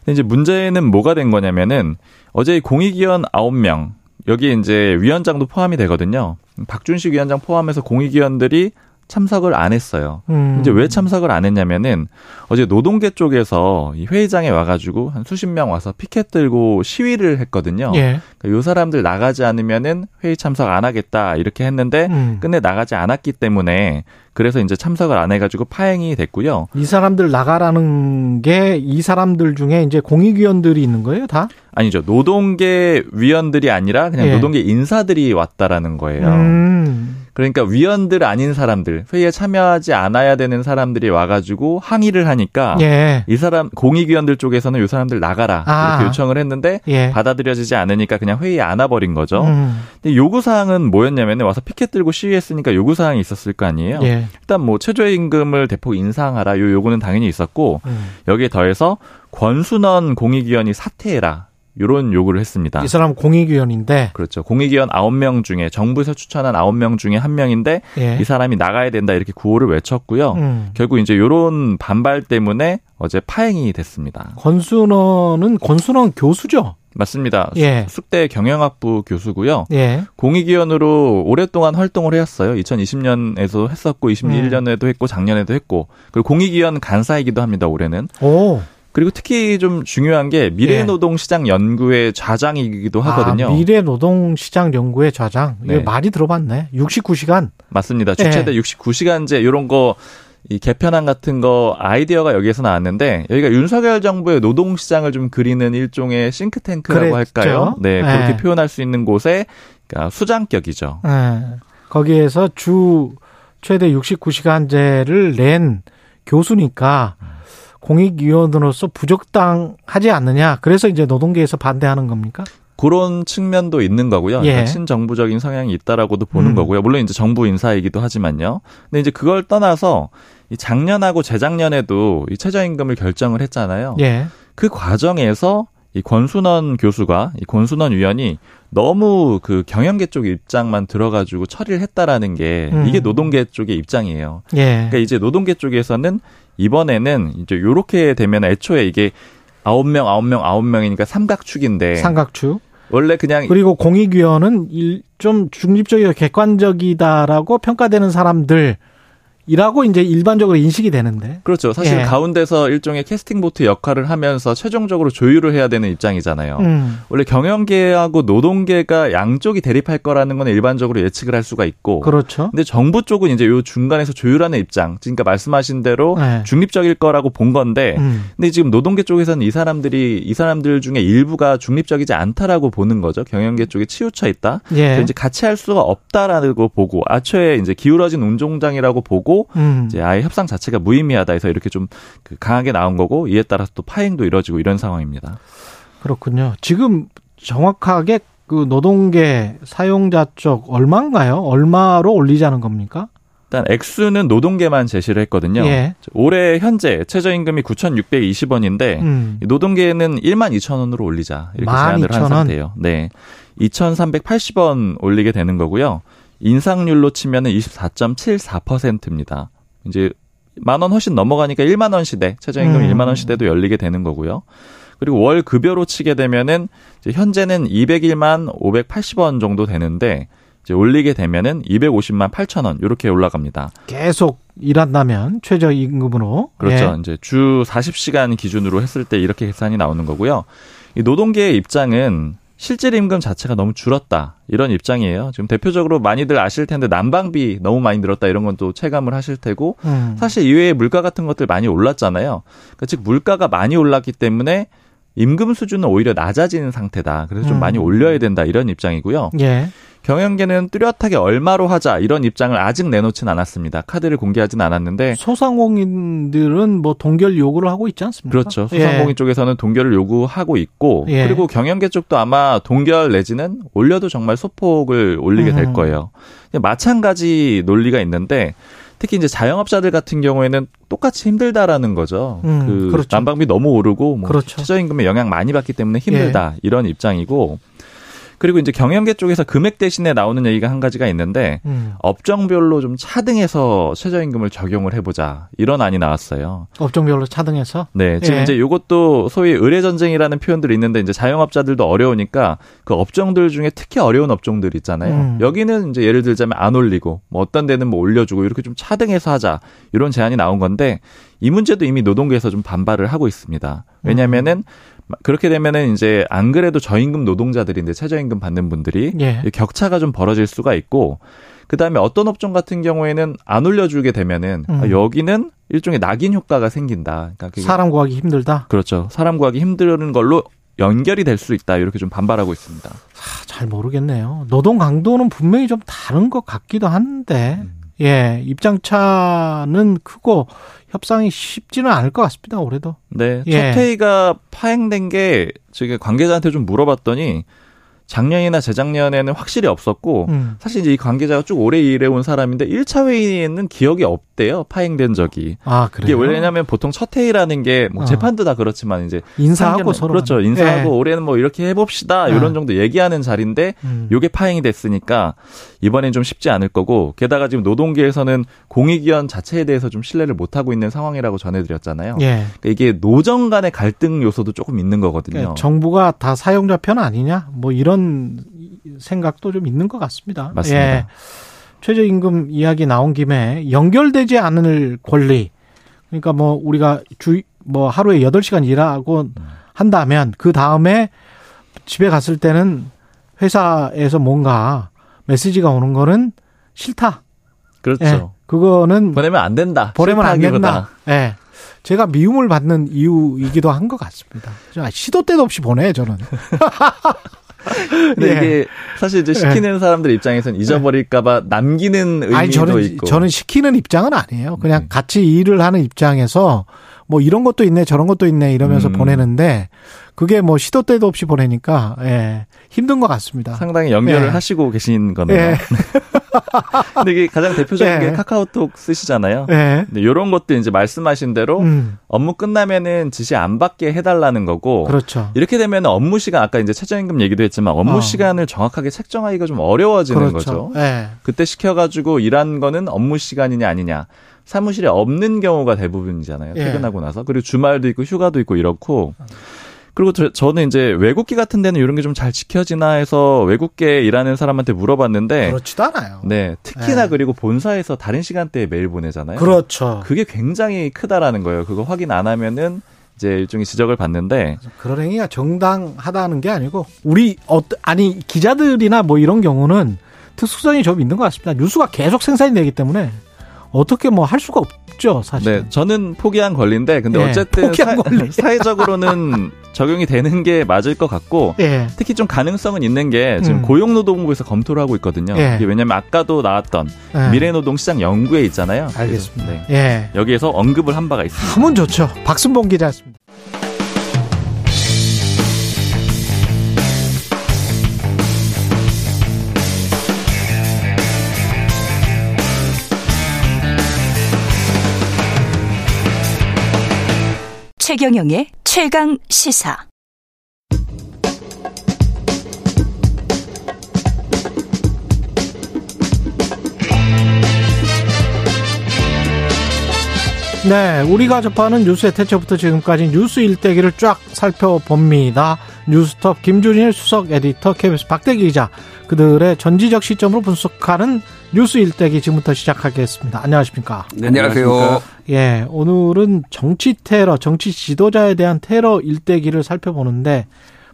근데 이제 문제는 뭐가 된 거냐면은, 어제 공익위원 9명, 여기 이제 위원장도 포함이 되거든요. 박준식 위원장 포함해서 공익위원들이 참석을 안 했어요. 음. 이제 왜 참석을 안 했냐면은 어제 노동계 쪽에서 이 회의장에 와가지고 한 수십 명 와서 피켓 들고 시위를 했거든요. 예. 그러니까 요 사람들 나가지 않으면은 회의 참석 안 하겠다 이렇게 했는데 음. 끝내 나가지 않았기 때문에 그래서 이제 참석을 안 해가지고 파행이 됐고요. 이 사람들 나가라는 게 이 사람들 중에 이제 공익위원들이 있는 거예요, 다? 아니죠. 노동계 위원들이 아니라 그냥 예. 노동계 인사들이 왔다라는 거예요. 음. 그러니까 위원들 아닌 사람들 회의에 참여하지 않아야 되는 사람들이 와가지고 항의를 하니까 예. 이 사람 공익위원들 쪽에서는 이 사람들 나가라 아. 이렇게 요청을 했는데 예. 받아들여지지 않으니까 그냥 회의에 안 와버린 거죠. 음. 근데 요구 사항은 뭐였냐면 와서 피켓 들고 시위했으니까 요구 사항이 있었을 거 아니에요. 예. 일단 뭐 최저임금을 대폭 인상하라 요 요구는 당연히 있었고 음. 여기에 더해서 권순원 공익위원이 사퇴해라. 이런 요구를 했습니다. 이 사람 공익위원인데 그렇죠. 공익위원 9명 중에 정부에서 추천한 9명 중에 한 명인데 예. 이 사람이 나가야 된다 이렇게 구호를 외쳤고요. 음. 결국 이제 요런 반발 때문에 어제 파행이 됐습니다. 권순원은 권순원 교수죠? 맞습니다. 예. 숙대 경영학부 교수고요. 예. 공익위원으로 오랫동안 활동을 해왔어요. 2020년에도 했었고 21년에도 음. 했고 작년에도 했고 그리고 공익위원 간사이기도 합니다. 올해는. 오. 그리고 특히 좀 중요한 게 미래노동시장 연구의 좌장이기도 하거든요. 아, 미래노동시장 연구의 좌장. 네. 이거 많이 들어봤네. 69시간. 맞습니다. 주최대 예. 69시간제 이런 거 이 개편안 같은 거 아이디어가 여기에서 나왔는데 여기가 윤석열 정부의 노동 시장을 좀 그리는 일종의 싱크탱크라고 그랬죠? 할까요? 네, 그렇게 네. 표현할 수 있는 곳에 그러니까 수장격이죠. 네. 거기에서 주 최대 69시간제를 낸 교수니까 공익위원으로서 부적당하지 않느냐. 그래서 이제 노동계에서 반대하는 겁니까? 그런 측면도 있는 거고요. 예. 친정부적인 성향이 있다라고도 보는 음. 거고요. 물론 이제 정부 인사이기도 하지만요. 근데 이제 그걸 떠나서 이 작년하고 재작년에도 이 최저임금을 결정을 했잖아요. 예. 그 과정에서 이 권순원 교수가 이 권순원 위원이 너무 그 경영계 쪽 입장만 들어가지고 처리를 했다라는 게 음. 이게 노동계 쪽의 입장이에요. 예. 그러니까 이제 노동계 쪽에서는 이번에는 이제 요렇게 되면 애초에 이게 아홉 명 아홉 명 아홉 명이니까 삼각축인데 삼각축. 원래 그냥 그리고 공익위원은 일, 좀 중립적이고 객관적이다라고 평가되는 사람들 이라고 이제 일반적으로 인식이 되는데. 그렇죠. 사실 예. 가운데서 일종의 캐스팅 보트 역할을 하면서 최종적으로 조율을 해야 되는 입장이잖아요. 음. 원래 경영계하고 노동계가 양쪽이 대립할 거라는 건 일반적으로 예측을 할 수가 있고. 그렇죠. 근데 정부 쪽은 이제 요 중간에서 조율하는 입장. 그러니까 말씀하신 대로 예. 중립적일 거라고 본 건데. 음. 근데 지금 노동계 쪽에서는 이 사람들이 이 사람들 중에 일부가 중립적이지 않다라고 보는 거죠. 경영계 쪽에 치우쳐 있다. 예. 이제 같이 할 수가 없다라고 보고 아초에 이제 기울어진 운종장이라고 보고 음. 이제 아예 협상 자체가 무의미하다 해서 이렇게 좀그 강하게 나온 거고 이에 따라서 또 파행도 이뤄지고 이런 상황입니다. 그렇군요. 지금 정확하게 그 노동계 사용자 쪽 얼마인가요? 얼마로 올리자는 겁니까? 일단 액수는 노동계만 제시를 했거든요. 예. 올해 현재 최저임금이 9,620원인데 음. 노동계는 1만 2천 원으로 올리자 이렇게 제안을 한 상태예요. 네, 2,380원 올리게 되는 거고요. 인상률로 치면은 24.74%입니다. 이제 만 원 훨씬 넘어가니까 1만 원 시대, 최저임금 음. 1만 원 시대도 열리게 되는 거고요. 그리고 월 급여로 치게 되면은 현재는 201만 580원 정도 되는데 이제 올리게 되면은 250만 8천 원 이렇게 올라갑니다. 계속 일한다면 최저 임금으로 그렇죠. 예. 이제 주 40시간 기준으로 했을 때 이렇게 계산이 나오는 거고요. 이 노동계의 입장은 실질 임금 자체가 너무 줄었다. 이런 입장이에요. 지금 대표적으로 많이들 아실 텐데 난방비 너무 많이 늘었다 이런 건 또 체감을 하실 테고 음. 사실 이외에 물가 같은 것들 많이 올랐잖아요. 그러니까 즉 물가가 많이 올랐기 때문에 임금 수준은 오히려 낮아지는 상태다. 그래서 좀 음. 많이 올려야 된다 이런 입장이고요. 예. 경영계는 뚜렷하게 얼마로 하자 이런 입장을 아직 내놓진 않았습니다. 카드를 공개하진 않았는데 소상공인들은 뭐 동결 요구를 하고 있지 않습니까? 그렇죠. 소상공인 예. 쪽에서는 동결을 요구하고 있고 예. 그리고 경영계 쪽도 아마 동결 내지는 올려도 정말 소폭을 올리게 될 음. 거예요. 마찬가지 논리가 있는데 특히 이제 자영업자들 같은 경우에는 똑같이 힘들다라는 거죠. 음, 그 그렇죠. 난방비 너무 오르고 뭐 그렇죠. 최저임금에 영향 많이 받기 때문에 힘들다 예. 이런 입장이고 그리고 이제 경영계 쪽에서 금액 대신에 나오는 얘기가 한 가지가 있는데 음. 업종별로 좀 차등해서 최저임금을 적용을 해보자 이런 안이 나왔어요. 업종별로 차등해서? 네, 지금 예. 이제 이것도 소위 의뢰 전쟁이라는 표현들이 있는데 이제 자영업자들도 어려우니까 그 업종들 중에 특히 어려운 업종들 있잖아요. 음. 여기는 이제 예를 들자면 안 올리고 뭐 어떤 데는 뭐 올려주고 이렇게 좀 차등해서 하자 이런 제안이 나온 건데 이 문제도 이미 노동계에서 좀 반발을 하고 있습니다. 왜냐면은 음. 그렇게 되면은 이제 안 그래도 저임금 노동자들인데 최저임금 받는 분들이 예. 격차가 좀 벌어질 수가 있고 그다음에 어떤 업종 같은 경우에는 안 올려주게 되면은 음. 아, 여기는 일종의 낙인 효과가 생긴다. 그러니까 사람 구하기 힘들다. 그렇죠. 사람 구하기 힘든 걸로 연결이 될 수 있다. 이렇게 좀 반발하고 있습니다. 아, 잘 모르겠네요. 노동 강도는 분명히 좀 다른 것 같기도 한데, 음. 예, 입장차는 크고 협상이 쉽지는 않을 것 같습니다. 올해도. 네. 예. 첫 회의가 파행된 게 저기 관계자한테 좀 물어봤더니 작년이나 재작년에는 확실히 없었고 음. 사실 이제 이 관계자가 쭉 오래 일해온 사람인데 1차 회의에는 기억이 없대요. 파행된 적이. 아, 그래요? 이게 왜냐면 보통 첫 회의라는 게뭐 어. 재판도 다 그렇지만 이제 인사하고 서로 그렇죠. 인사하고 네. 올해는 뭐 이렇게 해 봅시다. 이런 네. 정도 얘기하는 자리인데 음. 요게 파행이 됐으니까 이번엔 좀 쉽지 않을 거고 게다가 지금 노동계에서는 공익위원 자체에 대해서 좀 신뢰를 못 하고 있는 상황이라고 전해 드렸잖아요. 예. 그러니까 이게 노정 간의 갈등 요소도 조금 있는 거거든요. 그러니까 정부가 다 사용자 편 아니냐? 뭐 이런 그런 생각도 좀 있는 것 같습니다. 맞습니다. 예. 최저임금 이야기 나온 김에 연결되지 않을 권리. 그러니까 뭐 우리가 주, 뭐 하루에 8시간 일하고 한다면 그 다음에 집에 갔을 때는 회사에서 뭔가 메시지가 오는 거는 싫다. 그렇죠. 예. 그거는 보내면 안 된다. 보내면 안 된다. 예. 제가 미움을 받는 이유이기도 한 것 같습니다. 시도 때도 없이 보내 저는. [LAUGHS] [LAUGHS] 근데 예. 이게 사실 이제 시키는 예. 사람들 입장에서는 잊어버릴까봐 남기는 의미도 아니, 저는, 있고. 저는 시키는 입장은 아니에요. 그냥 음. 같이 일을 하는 입장에서 뭐 이런 것도 있네 저런 것도 있네 이러면서 음. 보내는데 그게 뭐 시도 때도 없이 보내니까 예, 힘든 것 같습니다. 상당히 연결을 예. 하시고 계신 거네요. 예. [LAUGHS] 근데 이게 가장 대표적인 예. 게 카카오톡 쓰시잖아요. 예. 근데 이런 것도 이제 말씀하신 대로 음. 업무 끝나면은 지시 안 받게 해달라는 거고. 그렇죠. 이렇게 되면 업무 시간 아까 이제 최저임금 얘기도 했지만 업무 어. 시간을 정확하게 책정하기가 좀 어려워지는 그렇죠. 거죠. 예. 그때 시켜가지고 일한 거는 업무 시간이냐 아니냐. 사무실에 없는 경우가 대부분이잖아요. 예. 퇴근하고 나서. 그리고 주말도 있고 휴가도 있고 이렇고. 그리고 저, 는 이제 외국계 같은 데는 이런 게 좀 잘 지켜지나 해서 외국계 일하는 사람한테 물어봤는데 그렇지도 않아요. 네, 특히나 네. 그리고 본사에서 다른 시간대에 메일 보내잖아요. 그렇죠. 그게 굉장히 크다라는 거예요. 그거 확인 안 하면은 이제 일종의 지적을 받는데 그런 행위가 정당하다는 게 아니고 우리 어 아니 기자들이나 뭐 이런 경우는 특수성이 좀 있는 것 같습니다. 뉴스가 계속 생산이 되기 때문에 어떻게 뭐 할 수가 없죠, 사실. 네, 저는 포기한 권리인데, 근데 네, 어쨌든 사, 권리. [LAUGHS] 사회적으로는 적용이 되는 게 맞을 것 같고, 네. 특히 좀 가능성은 있는 게 지금 음. 고용노동부에서 검토를 하고 있거든요. 네. 이게 왜냐하면 아까도 나왔던 네. 미래노동시장 연구에 있잖아요. 알겠습니다. 네. 예. 여기에서 언급을 한 바가 있습니다. 하면 좋죠. 박순봉 기자였습니다. 최경영의 최강 시사. 네, 우리가 접하는 뉴스의 태초부터 지금까지 뉴스 일대기를 쫙 살펴봅니다. 뉴스톱 김준일 수석 에디터, KBS 박대기 기자, 그들의 전지적 시점으로 분석하는 뉴스 일대기 지금부터 시작하겠습니다. 안녕하십니까? 네, 안녕하세요. 예, 오늘은 정치 테러, 정치 지도자에 대한 테러 일대기를 살펴보는데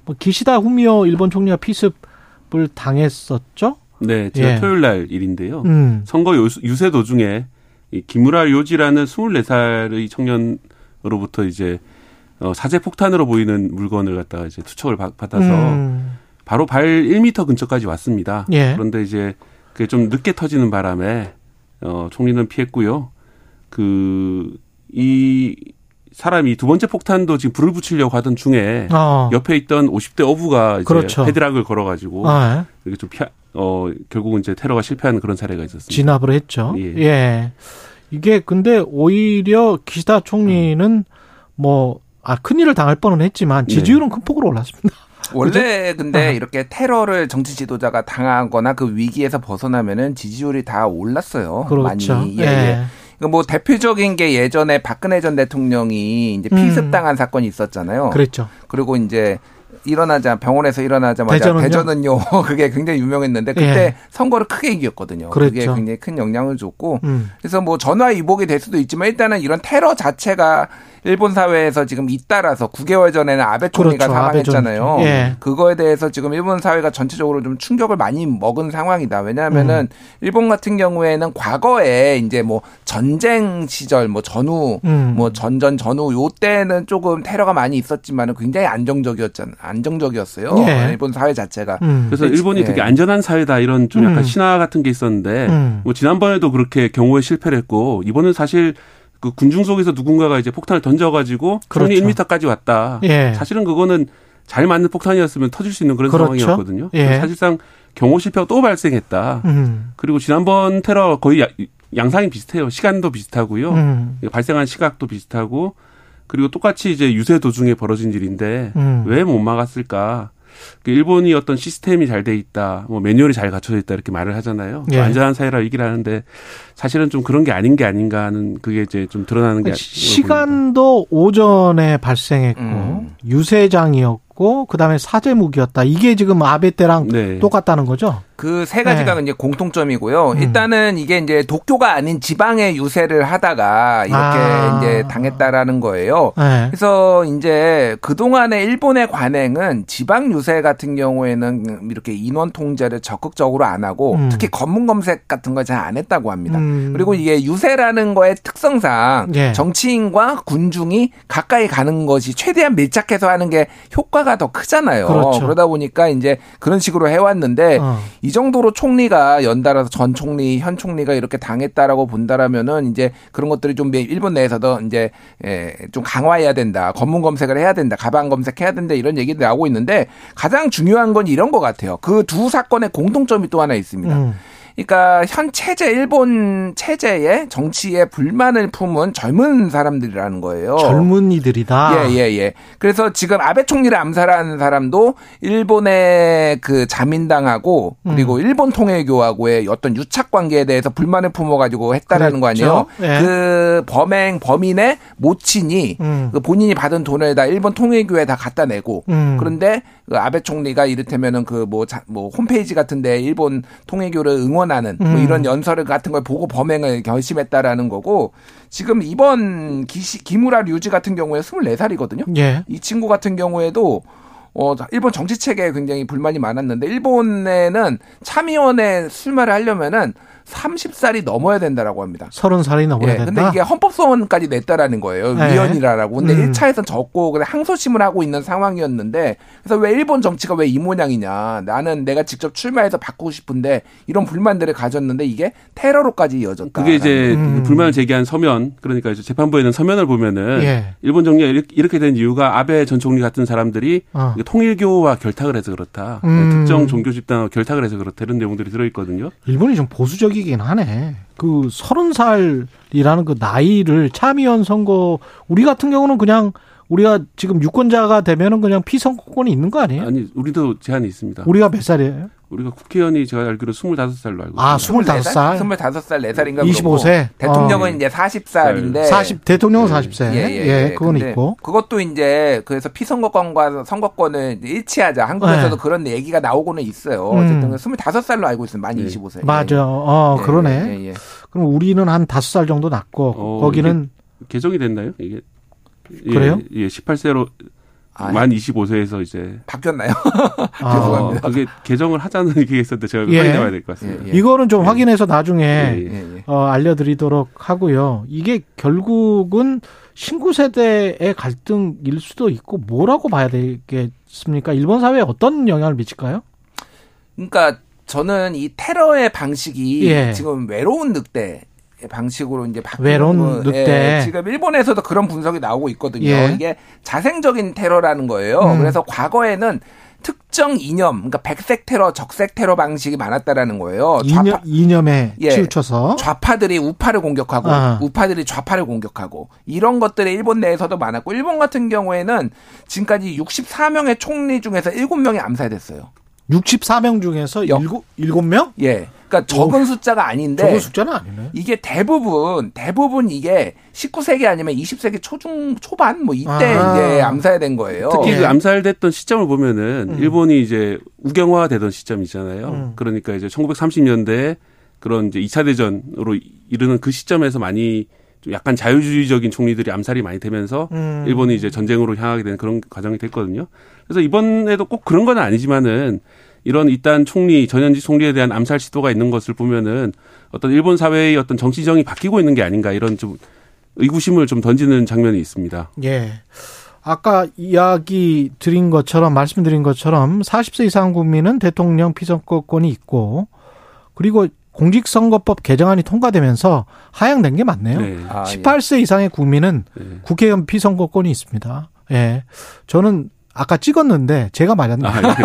뭐 기시다 후미오 일본 총리가 피습을 당했었죠? 네, 제가 예. 토요일 날 일인데요. 음. 선거 유세 도중에 이 기무라 요지라는 24살의 청년으로부터 이제 어, 사제 폭탄으로 보이는 물건을 갖다가 이제 투척을 받아서 음. 바로 발 1미터 근처까지 왔습니다. 예. 그런데 이제 그게 좀 늦게 터지는 바람에 어, 총리는 피했고요. 그 이 사람이 두 번째 폭탄도 지금 불을 붙이려고 하던 중에 어. 옆에 있던 50대 어부가 이제 그렇죠. 헤드락을 걸어가지고 아, 예. 이게 좀 피하, 어 결국은 이제 테러가 실패하는 그런 사례가 있었습니다. 진압을 했죠. 예. 예. 이게 근데 오히려 기시다 총리는 음. 뭐, 아, 큰일을 당할 뻔은 했지만 지지율은 네. 큰 폭으로 올랐습니다. 원래 근데 아. 이렇게 테러를 정치 지도자가 당하거나 그 위기에서 벗어나면은 지지율이 다 올랐어요. 그렇죠. 많이. 예, 예. 예. 그러니까 뭐 대표적인 게 예전에 박근혜 전 대통령이 이제 피습당한 음. 사건이 있었잖아요. 그랬죠. 그리고 이제 일어나자 병원에서 일어나자마자 대전은요? 대전은요 [LAUGHS] 그게 굉장히 유명했는데 그때 예. 선거를 크게 이겼거든요. 그랬죠. 그게 굉장히 큰 영향을 줬고 음. 그래서 뭐 전화 위복이 될 수도 있지만 일단은 이런 테러 자체가 일본 사회에서 지금 잇따라서 9개월 전에는 아베 총리가 그렇죠. 사망했잖아요. 예. 그거에 대해서 지금 일본 사회가 전체적으로 좀 충격을 많이 먹은 상황이다. 왜냐하면은 음. 일본 같은 경우에는 과거에 이제 뭐 전쟁 시절 뭐 전후 음. 뭐 전전 전후 요 때는 조금 테러가 많이 있었지만은 굉장히 안정적이었잖아. 안정적이었어요. 예. 일본 사회 자체가. 음. 그래서 일본이 예. 되게 안전한 사회다 이런 좀 약간 음. 신화 같은 게 있었는데 음. 뭐 지난번에도 그렇게 경호에 실패를 했고 이번은 사실 그 군중 속에서 누군가가 이제 폭탄을 던져가지고 그렇죠. 총리 1미터까지 왔다. 예. 사실은 그거는 잘 맞는 폭탄이었으면 터질 수 있는 그런 그렇죠? 상황이었거든요. 예. 사실상 경호 실패가 또 발생했다. 음. 그리고 지난번 테러 거의 양상이 비슷해요. 시간도 비슷하고요. 음. 발생한 시각도 비슷하고 그리고 똑같이 이제 유세 도중에 벌어진 일인데 음. 왜못 막았을까? 그 일본이 어떤 시스템이 잘 돼 있다, 뭐 매뉴얼이 잘 갖춰져 있다 이렇게 말을 하잖아요. 예. 안전한 사회라 얘기를 하는데 사실은 좀 그런 게 아닌 게 아닌가 하는 그게 이제 좀 드러나는 게 시간도 오전에 발생했고 음. 유세장이었고 그다음에 사제무기였다. 이게 지금 아베 때랑 네. 똑같다는 거죠? 그 세 가지가 네. 이제 공통점이고요. 음. 일단은 이게 이제 도쿄가 아닌 지방에 유세를 하다가 이렇게 아. 이제 당했다라는 거예요. 네. 그래서 이제 그동안의 일본의 관행은 지방 유세 같은 경우에는 이렇게 인원 통제를 적극적으로 안 하고 음. 특히 검문 검색 같은 걸 잘 안 했다고 합니다. 음. 그리고 이게 유세라는 거의 특성상 네. 정치인과 군중이 가까이 가는 것이 최대한 밀착해서 하는 게 효과 가 더 크잖아요. 그렇죠. 그러다 보니까 이제 그런 식으로 해왔는데 어. 이 정도로 총리가 연달아서 전 총리, 현 총리가 이렇게 당했다라고 본다라면은 이제 그런 것들이 좀 일본 내에서도 이제 예, 좀 강화해야 된다. 검문 검색을 해야 된다. 가방 검색해야 된다. 이런 얘기들이 나오고 있는데 가장 중요한 건 이런 것 같아요. 그 두 사건의 공통점이 또 하나 있습니다. 음. 그러니까 현 체제 일본 체제의 정치에 불만을 품은 젊은 사람들이라는 거예요. 젊은이들이다. 예, 예, 예. 그래서 지금 아베 총리를 암살한 사람도 일본의 그 자민당하고 그리고 음. 일본 통일교하고의 어떤 유착 관계에 대해서 불만을 품어 가지고 했다라는 거 아니에요? 예. 그 범행 범인의 모친이 음. 그 본인이 받은 돈을 다 일본 통일교에 다 갖다 내고 음. 그런데 그 아베 총리가 이를테면은 그뭐뭐 홈페이지 같은 데 일본 통일교를 응원 하는 뭐 음. 이런 연설 같은 걸 보고 범행을 결심했다라는 거고 지금 이번 기시, 기무라 류지 같은 경우에 24살이거든요. 예. 이 친구 같은 경우에도 어, 일본 정치 체계에 굉장히 불만이 많았는데 일본에는 참의원에 출마를 하려면은 30살이 넘어야 된다라고 합니다. 30살이 넘어야 예, 된다. 근데 이게 헌법소원까지 냈다라는 거예요. 네. 위헌이라라고. 근데 음. 1차에서는 적고 그냥 항소심을 하고 있는 상황이었는데 그래서 왜 일본 정치가 왜 이 모양이냐. 나는 내가 직접 출마해서 바꾸고 싶은데 이런 불만들을 가졌는데 이게 테러로까지 이어졌다. 그게 이제 음. 불만을 제기한 서면 그러니까 이제 재판부에는 서면을 보면은 예. 일본 정리가 이렇게 된 이유가 아베 전 총리 같은 사람들이 어. 통일교와 결탁을 해서 그렇다. 음. 특정 종교 집단과 결탁을 해서 그렇다. 이런 내용들이 들어 있거든요. 일본이 좀 보수적 충격이긴 하네. 그 서른 살이라는 그 나이를 참의원 선거 우리 같은 경우는 그냥 우리가 지금 유권자가 되면은 그냥 피선거권이 있는 거 아니에요? 아니, 우리도 제한이 있습니다. 우리가 몇 살이에요? 우리가 국회의원이 제가 알기로 25살로 알고 아, 있습니다. 아, 25살? 25살, 4살인가 25세. 대통령은 어. 이제 40살인데 40 대통령은 40세. 예, 예, 예. 예 그건 있고. 그것도 이제 그래서 피선거권과 선거권을 일치하자. 한국에서도 네. 그런 얘기가 나오고는 있어요. 음. 어쨌든 25살로 알고 있어요. 만 네. 25세. 맞아. 어, 예, 그러네. 예, 예, 그럼 우리는 한 5살 정도 낮고 어, 거기는 개정이 됐나요? 이게 그래요? 예, 18세로 아, 만 25세에서 이제 바뀌었나요? [LAUGHS] 아, 죄송합니다. 그게 개정을 하자는 [LAUGHS] 얘기가 있었는데 제가 예. 확인해 봐야 될 것 같습니다. 예, 예. 이거는 좀 예. 확인해서 나중에 예, 예. 어, 알려드리도록 하고요. 이게 결국은 신구 세대의 갈등일 수도 있고 뭐라고 봐야 되겠습니까? 일본 사회에 어떤 영향을 미칠까요? 그러니까 저는 이 테러의 방식이 지금 외로운 늑대 방식으로 이제 바뀌는 거, 늑대. 예, 지금 일본에서도 그런 분석이 나오고 있거든요. 예. 이게 자생적인 테러라는 거예요. 음. 그래서 과거에는 특정 이념, 그러니까 백색 테러, 적색 테러 방식이 많았다라는 거예요. 이념, 이념 에 예, 치우쳐서 좌파들이 우파를 공격하고 아. 우파들이 좌파를 공격하고 이런 것들이 일본 내에서도 많았고 일본 같은 경우에는 지금까지 64명의 총리 중에서 7명이 암살됐어요. 64명 중에서 7, 7명? 예. 그러니까 적은 오, 숫자가 아닌데 적은 숫자는 아니네. 이게 대부분 대부분 이게 19세기 아니면 20세기 초중 초반 뭐 이때 아. 이제 암살된 거예요. 특히 그 예. 그 암살됐던 시점을 보면은 음. 일본이 이제 우경화되던 시점이잖아요. 음. 그러니까 이제 1930년대 그런 이제 2차 대전으로 이르는 그 시점에서 많이 좀 약간 자유주의적인 총리들이 암살이 많이 되면서 음. 일본이 이제 전쟁으로 향하게 되는 그런 과정이 됐거든요. 그래서 이번에도 꼭 그런 건 아니지만은 이런 일단 총리 전현직 총리에 대한 암살 시도가 있는 것을 보면은 어떤 일본 사회의 어떤 정치정이 바뀌고 있는 게 아닌가 이런 좀 의구심을 좀 던지는 장면이 있습니다. 예. 아까 이야기 드린 것처럼 말씀드린 것처럼 40세 이상 국민은 대통령 피선거권이 있고 그리고 공직선거법 개정안이 통과되면서 하향된 게 맞네요. 네. 아, 18세 예. 이상의 국민은 네. 국회의원 피선거권이 있습니다. 예. 저는 아까 찍었는데 제가 맞았네요. 아, 예.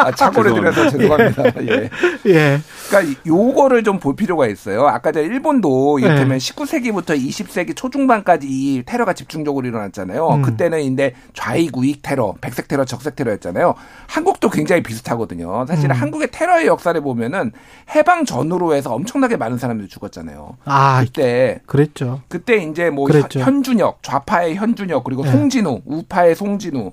아, [LAUGHS] 착오를 드려서 죄송합니다. [LAUGHS] 예. 예. 그러니까 요거를 좀 볼 필요가 있어요. 아까 저 일본도 이를테면 예. 19세기부터 20세기 초중반까지 이 테러가 집중적으로 일어났잖아요. 음. 그때는 인데 좌익 우익 테러, 백색 테러, 적색 테러였잖아요. 한국도 굉장히 비슷하거든요. 사실 은 음. 한국의 테러의 역사를 보면은 해방 전후로 해서 엄청나게 많은 사람들이 죽었잖아요. 아, 그때 그랬죠. 그때 이제 뭐 그랬죠. 현준혁, 좌파의 현준혁 그리고 네. 송진우, 우파의 송진우,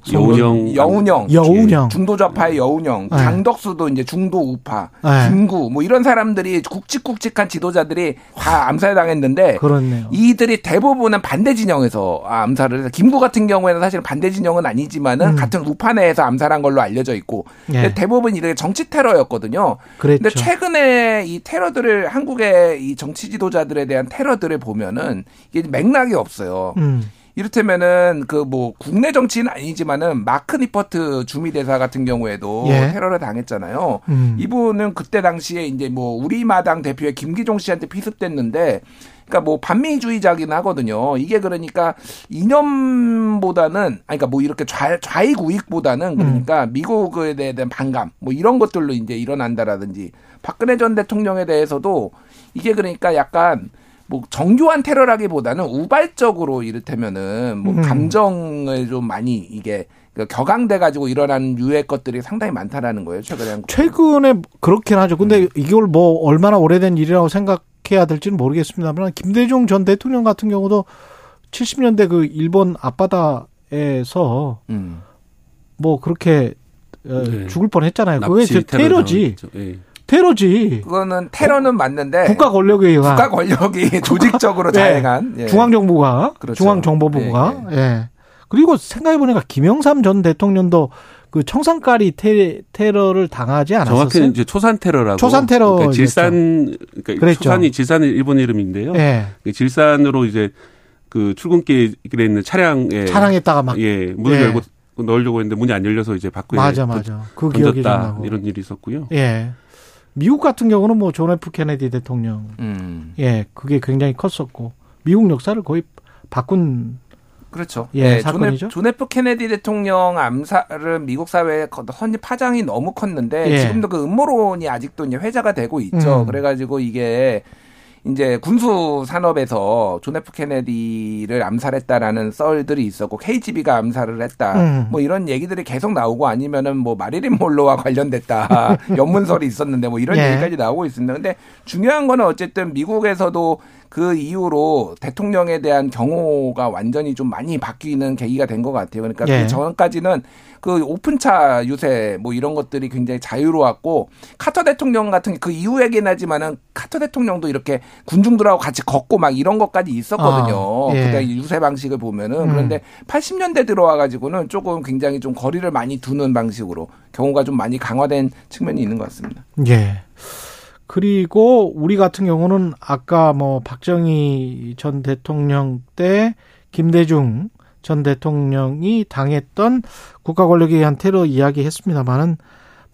여운영, 여운영, 여운영, 중도 좌파의 여운영, 네. 장덕수도 이제 중도 우파, 네. 김구 뭐 이런 사람들이 굵직굵직한 지도자들이 다 암살 당했는데 그렇네요. 이들이 대부분은 반대 진영에서 암살을 해서 김구 같은 경우에는 사실 반대 진영은 아니지만은 음. 같은 우파 내에서 암살한 걸로 알려져 있고 네. 대부분 이게 정치 테러였거든요. 그런데 최근에 이 테러들을 한국의 이 정치 지도자들에 대한 테러들을 보면은 이게 맥락이 없어요. 음. 이를테면은 그 뭐 국내 정치는 아니지만은 마크 니퍼트 주미 대사 같은 경우에도 예. 테러를 당했잖아요. 음. 이분은 그때 당시에 이제 뭐 우리마당 대표의 김기종 씨한테 피습됐는데 그러니까 뭐 반미주의자긴 하거든요. 이게 그러니까 이념보다는 아니 그러니까 뭐 이렇게 좌, 좌익 우익보다는 그러니까 음. 미국에 대한 반감 뭐 이런 것들로 이제 일어난다라든지 박근혜 전 대통령에 대해서도 이게 그러니까 약간 뭐 정교한 테러라기보다는 우발적으로 이를테면은 뭐 음. 감정을 좀 많이 이게 그 격앙돼 가지고 일어나는 유해 것들이 상당히 많다라는 거예요 최근에 한국. 최근에 그렇긴 하죠. 근데 음. 이걸 뭐 얼마나 오래된 일이라고 생각해야 될지는 모르겠습니다만 김대중 전 대통령 같은 경우도 70년대 그 일본 앞바다에서 음. 뭐 그렇게 어, 네. 죽을 뻔했잖아요. 그게 테러지. 네. 테러지. 그거는 테러는 맞는데 국가 권력에 의한 국가 권력이 [LAUGHS] 조직적으로 네. 자행한 예. 중앙정부가 그렇죠. 중앙정보부가 예, 예. 예. 그리고 생각해 보니까 김영삼 전 대통령도 그 청산가리 테, 테러를 당하지 않았었어요? 정확히는 이제 초산 테러라고. 초산 테러. 그러니까 질산 그러니까 그랬죠. 초산이 질산은 일본 이름인데요. 예. 그 질산으로 이제 그 출근길에 있는 차량에 차량에다가 막 예, 문을 예. 열고 넣으려고 했는데 문이 안 열려서 이제 밖에 맞아 맞아. 그 기억이 다 이런 일이 있었고요. 예. 미국 같은 경우는 뭐 존 F 케네디 대통령, 음. 예, 그게 굉장히 컸었고 미국 역사를 거의 바꾼 그렇죠. 예, 네, 사건이죠. 존, F 케네디 대통령 암살이 미국 사회에 던진 파장이 너무 컸는데 예. 지금도 그 음모론이 아직도 이제 회자가 되고 있죠. 음. 그래가지고 이게 이제 군수 산업에서 존 F 케네디를 암살했다라는 썰들이 있었고 KGB가 암살을 했다. 음. 뭐 이런 얘기들이 계속 나오고 아니면은 뭐 마릴린 먼로와 [LAUGHS] 관련됐다. [LAUGHS] 염문설이 있었는데 뭐 이런 예. 얘기까지 나오고 있습니다. 근데 중요한 거는 어쨌든 미국에서도 그 이후로 대통령에 대한 경호가 완전히 좀 많이 바뀌는 계기가 된 것 같아요. 그러니까 예. 그 전까지는 그 오픈차 유세 뭐 이런 것들이 굉장히 자유로웠고 카터 대통령 같은 그 이후에긴 하지만은 카터 대통령도 이렇게 군중들하고 같이 걷고 막 이런 것까지 있었거든요. 아, 예. 그때 유세 방식을 보면은 음. 그런데 80년대 들어와 가지고는 조금 굉장히 좀 거리를 많이 두는 방식으로 경우가 좀 많이 강화된 측면이 있는 것 같습니다. 예. 그리고 우리 같은 경우는 아까 뭐 박정희 전 대통령 때 김대중 전 대통령이 당했던 국가 권력에 의한 테러 이야기 했습니다만은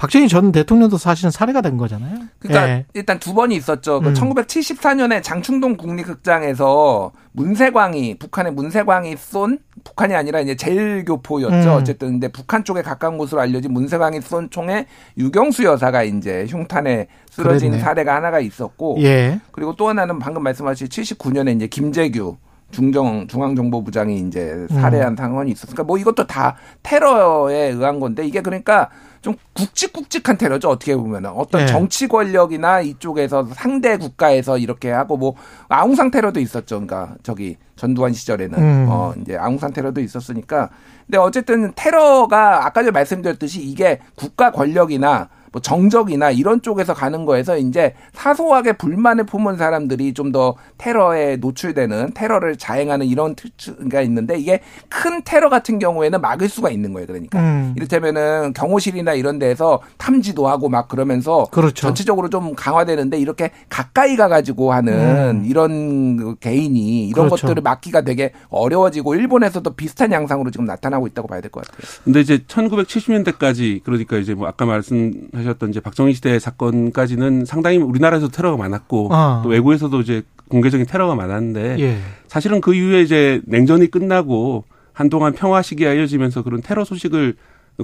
박정희 전 대통령도 사실은 살해가 된 거잖아요. 그러니까 예. 일단 두 번이 있었죠. 그 음. 1974년에 장충동 국립극장에서 문세광이 북한의 문세광이 쏜 북한이 아니라 이제 제일교포였죠. 음. 어쨌든 근데 북한 쪽에 가까운 곳으로 알려진 문세광이 쏜 총에 유경수 여사가 이제 흉탄에 쓰러진 그랬네. 사례가 하나가 있었고 예. 그리고 또 하나는 방금 말씀하신 79년에 이제 김재규 중정 중앙정보부장이 이제 살해한 음. 상황이 있었으니까 뭐 이것도 다 테러에 의한 건데 이게 그러니까 좀 굵직굵직한 테러죠 어떻게 보면은 어떤 네. 정치 권력이나 이쪽에서 상대 국가에서 이렇게 하고 뭐 아웅산 테러도 있었죠 그러니까 저기 전두환 시절에는 음. 어 이제 아웅산 테러도 있었으니까 근데 어쨌든 테러가 아까 전에 말씀드렸듯이 이게 국가 권력이나 뭐 정적이나 이런 쪽에서 가는 거에서 이제 사소하게 불만을 품은 사람들이 좀 더 테러에 노출되는 테러를 자행하는 이런 특징가 있는데 이게 큰 테러 같은 경우에는 막을 수가 있는 거예요. 그러니까 음. 이를테면은 경호실이나 이런 데에서 탐지도 하고 막 그러면서 그렇죠. 전체적으로 좀 강화되는데 이렇게 가까이 가가지고 하는 음. 이런 그 개인이 이런 그렇죠. 것들을 막기가 되게 어려워지고 일본에서도 비슷한 양상으로 지금 나타나고 있다고 봐야 될 것 같아요. 근데 이제 1970년대까지 그러니까 이제 뭐 아까 말씀 하셨던 이제 박정희 시대 사건까지는 상당히 우리나라에서 테러가 많았고 아. 또 외국에서도 이제 공개적인 테러가 많았는데 예. 사실은 그 이후에 이제 냉전이 끝나고 한동안 평화 시기가 이어지면서 그런 테러 소식을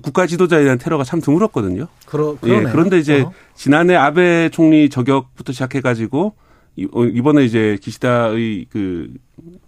국가 지도자에 대한 테러가 참 드물었거든요. 그러, 예, 그런데 이제 어. 지난해 아베 총리 저격부터 시작해가지고 어, 이번에 이제 기시다의 그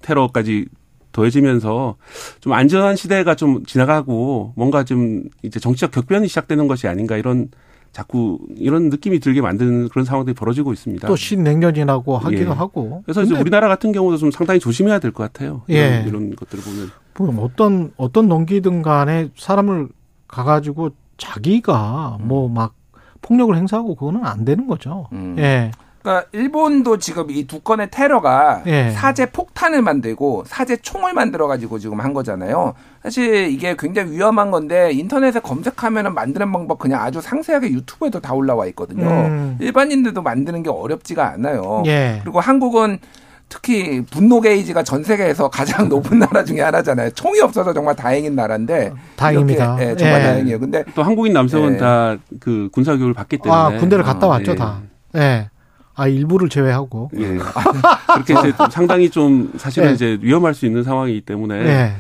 테러까지 더해지면서 좀 안전한 시대가 좀 지나가고 뭔가 좀 이제 정치적 격변이 시작되는 것이 아닌가 이런 자꾸 이런 느낌이 들게 만드는 그런 상황들이 벌어지고 있습니다. 또 신냉전이라고 하기도 예. 하고. 그래서 이제 우리나라 같은 경우도 좀 상당히 조심해야 될 것 같아요. 예. 이런, 이런 것들을 보면. 뭐 어떤 어떤 동기든 간에 사람을 가가지고 자기가 뭐 막 폭력을 행사하고 그거는 안 되는 거죠. 음. 예. 그러니까 일본도 지금 이 두 건의 테러가 예. 사제 폭탄을 만들고 사제 총을 만들어 가지고 지금 한 거잖아요. 사실 이게 굉장히 위험한 건데 인터넷에 검색하면은 만드는 방법 그냥 아주 상세하게 유튜브에도 다 올라와 있거든요. 음. 일반인들도 만드는 게 어렵지가 않아요. 예. 그리고 한국은 특히 분노 게이지가 전 세계에서 가장 [LAUGHS] 높은 나라 중에 하나잖아요. 총이 없어서 정말 다행인 나라인데. 다행입니다. 네, 정말 예. 다행이에요. 근데 또 한국인 남성은 예. 다그 군사 교육을 받기 때문에 아, 군대를 갔다 아, 왔죠, 예. 다. 예. 아 일부를 제외하고 예. [LAUGHS] 그렇게 이제 상당히 좀 사실은 네. 이제 위험할 수 있는 상황이기 때문에 네.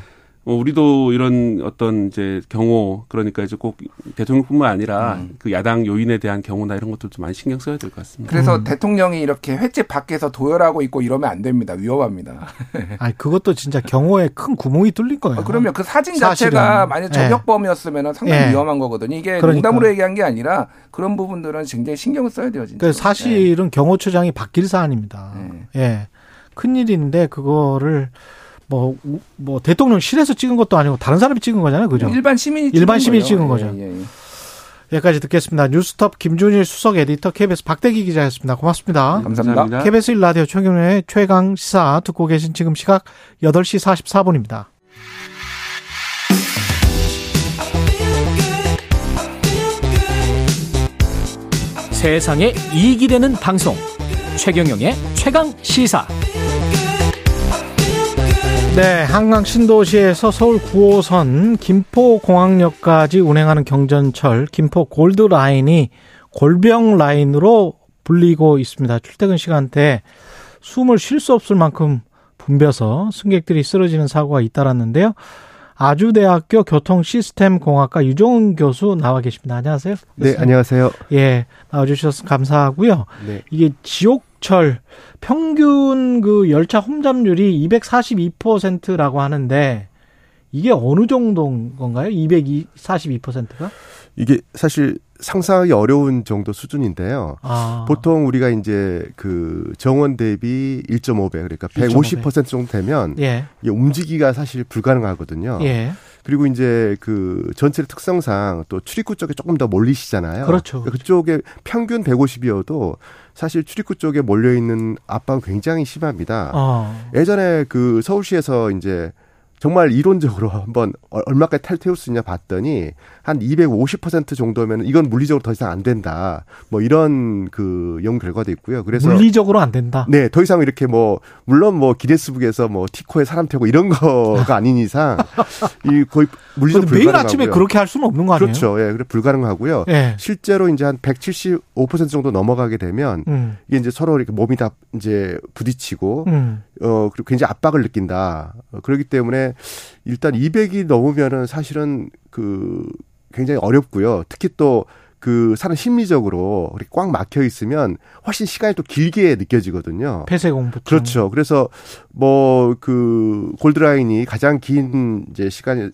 뭐 우리도 이런 어떤 이제 경호 그러니까 이제 꼭 대통령뿐만 아니라 음. 그 야당 요인에 대한 경우나 이런 것도 좀 많이 신경 써야 될 것 같습니다. 그래서 음. 대통령이 이렇게 횟집 밖에서 도열하고 있고 이러면 안 됩니다. 위험합니다. [LAUGHS] 아니 그것도 진짜 경호에 큰 구멍이 뚫린 거예요. 아, 그러면 그 사진 사실은. 자체가 만약 네. 저격범이었으면 네. 상당히 네. 위험한 거거든요. 이게 그러니까. 농담으로 얘기한 게 아니라 그런 부분들은 굉장히 신경을 써야 돼요. 진짜. 사실은 네. 경호처장이 바뀔 사안입니다. 네. 예. 큰 일인데 그거를 뭐, 뭐, 대통령실에서 찍은 것도 아니고 다른 사람이 찍은 거잖아요. 그죠? 일반 시민이 일반 시민이 찍은 거죠. 예, 예, 예. 여기까지 듣겠습니다. 뉴스톱 김준일 수석 에디터 KBS 박대기 기자였습니다. 고맙습니다. 감사합니다. KBS 1라디오 최경련의 최강 시사 듣고 계신 지금 시각 8시 44분입니다. 세상에 이익이 되는 방송 최경영의 최강 시사 네, 한강 신도시에서 서울 9호선 김포공항역까지 운행하는 경전철 김포 골드 라인이 골병 라인으로 불리고 있습니다. 출퇴근 시간대 숨을 쉴 수 없을 만큼 붐벼서 승객들이 쓰러지는 사고가 잇따랐는데요. 아주대학교 교통시스템공학과 유종은 교수 나와 계십니다. 안녕하세요. 네, 안녕하세요. 예, 나와주셔서 감사하고요. 네. 이게 지옥 철 평균 그 열차 혼잡률이 242%라고 하는데 이게 어느 정도인 건가요? 242%가? 이게 사실 상상하기 어려운 정도 수준인데요. 아. 보통 우리가 이제 그 정원 대비 1.5배 그러니까 150% 1.5배. 정도 되면 예. 이게 움직이기가 사실 불가능하거든요. 예. 그리고 이제 그 전체의 특성상 또 출입구 쪽에 조금 더 몰리시잖아요. 그렇죠. 그러니까 그쪽에 평균 150이어도 사실 출입구 쪽에 몰려 있는 압박은 굉장히 심합니다. 어. 예전에 그 서울시에서 이제 정말 이론적으로 [LAUGHS] 한번 얼마까지 탈퇴할 수 있냐 봤더니 한 250% 정도면 이건 물리적으로 더 이상 안 된다. 뭐 이런 그 연구 결과도 있고요. 그래서 물리적으로 안 된다. 네, 더 이상 이렇게 뭐 물론 뭐 기네스북에서 뭐 티코에 사람 태고 이런 거가 아닌 이상 이 거의 물리적 매일 아침에 그렇게 할 수는 없는 거 아니에요? 그렇죠. 예, 그래 불가능하고요. 예. 실제로 이제 한 175% 정도 넘어가게 되면 음. 이게 이제 서로 이렇게 몸이 다 이제 부딪히고 음. 어 그리고 굉장히 압박을 느낀다. 어, 그렇기 때문에 일단 200이 넘으면은 사실은 그 굉장히 어렵고요. 특히 또 그 사람 심리적으로 꽉 막혀 있으면 훨씬 시간이 또 길게 느껴지거든요. 폐쇄 공포. 그렇죠. 그래서 뭐 그 골드라인이 가장 긴 이제 시간이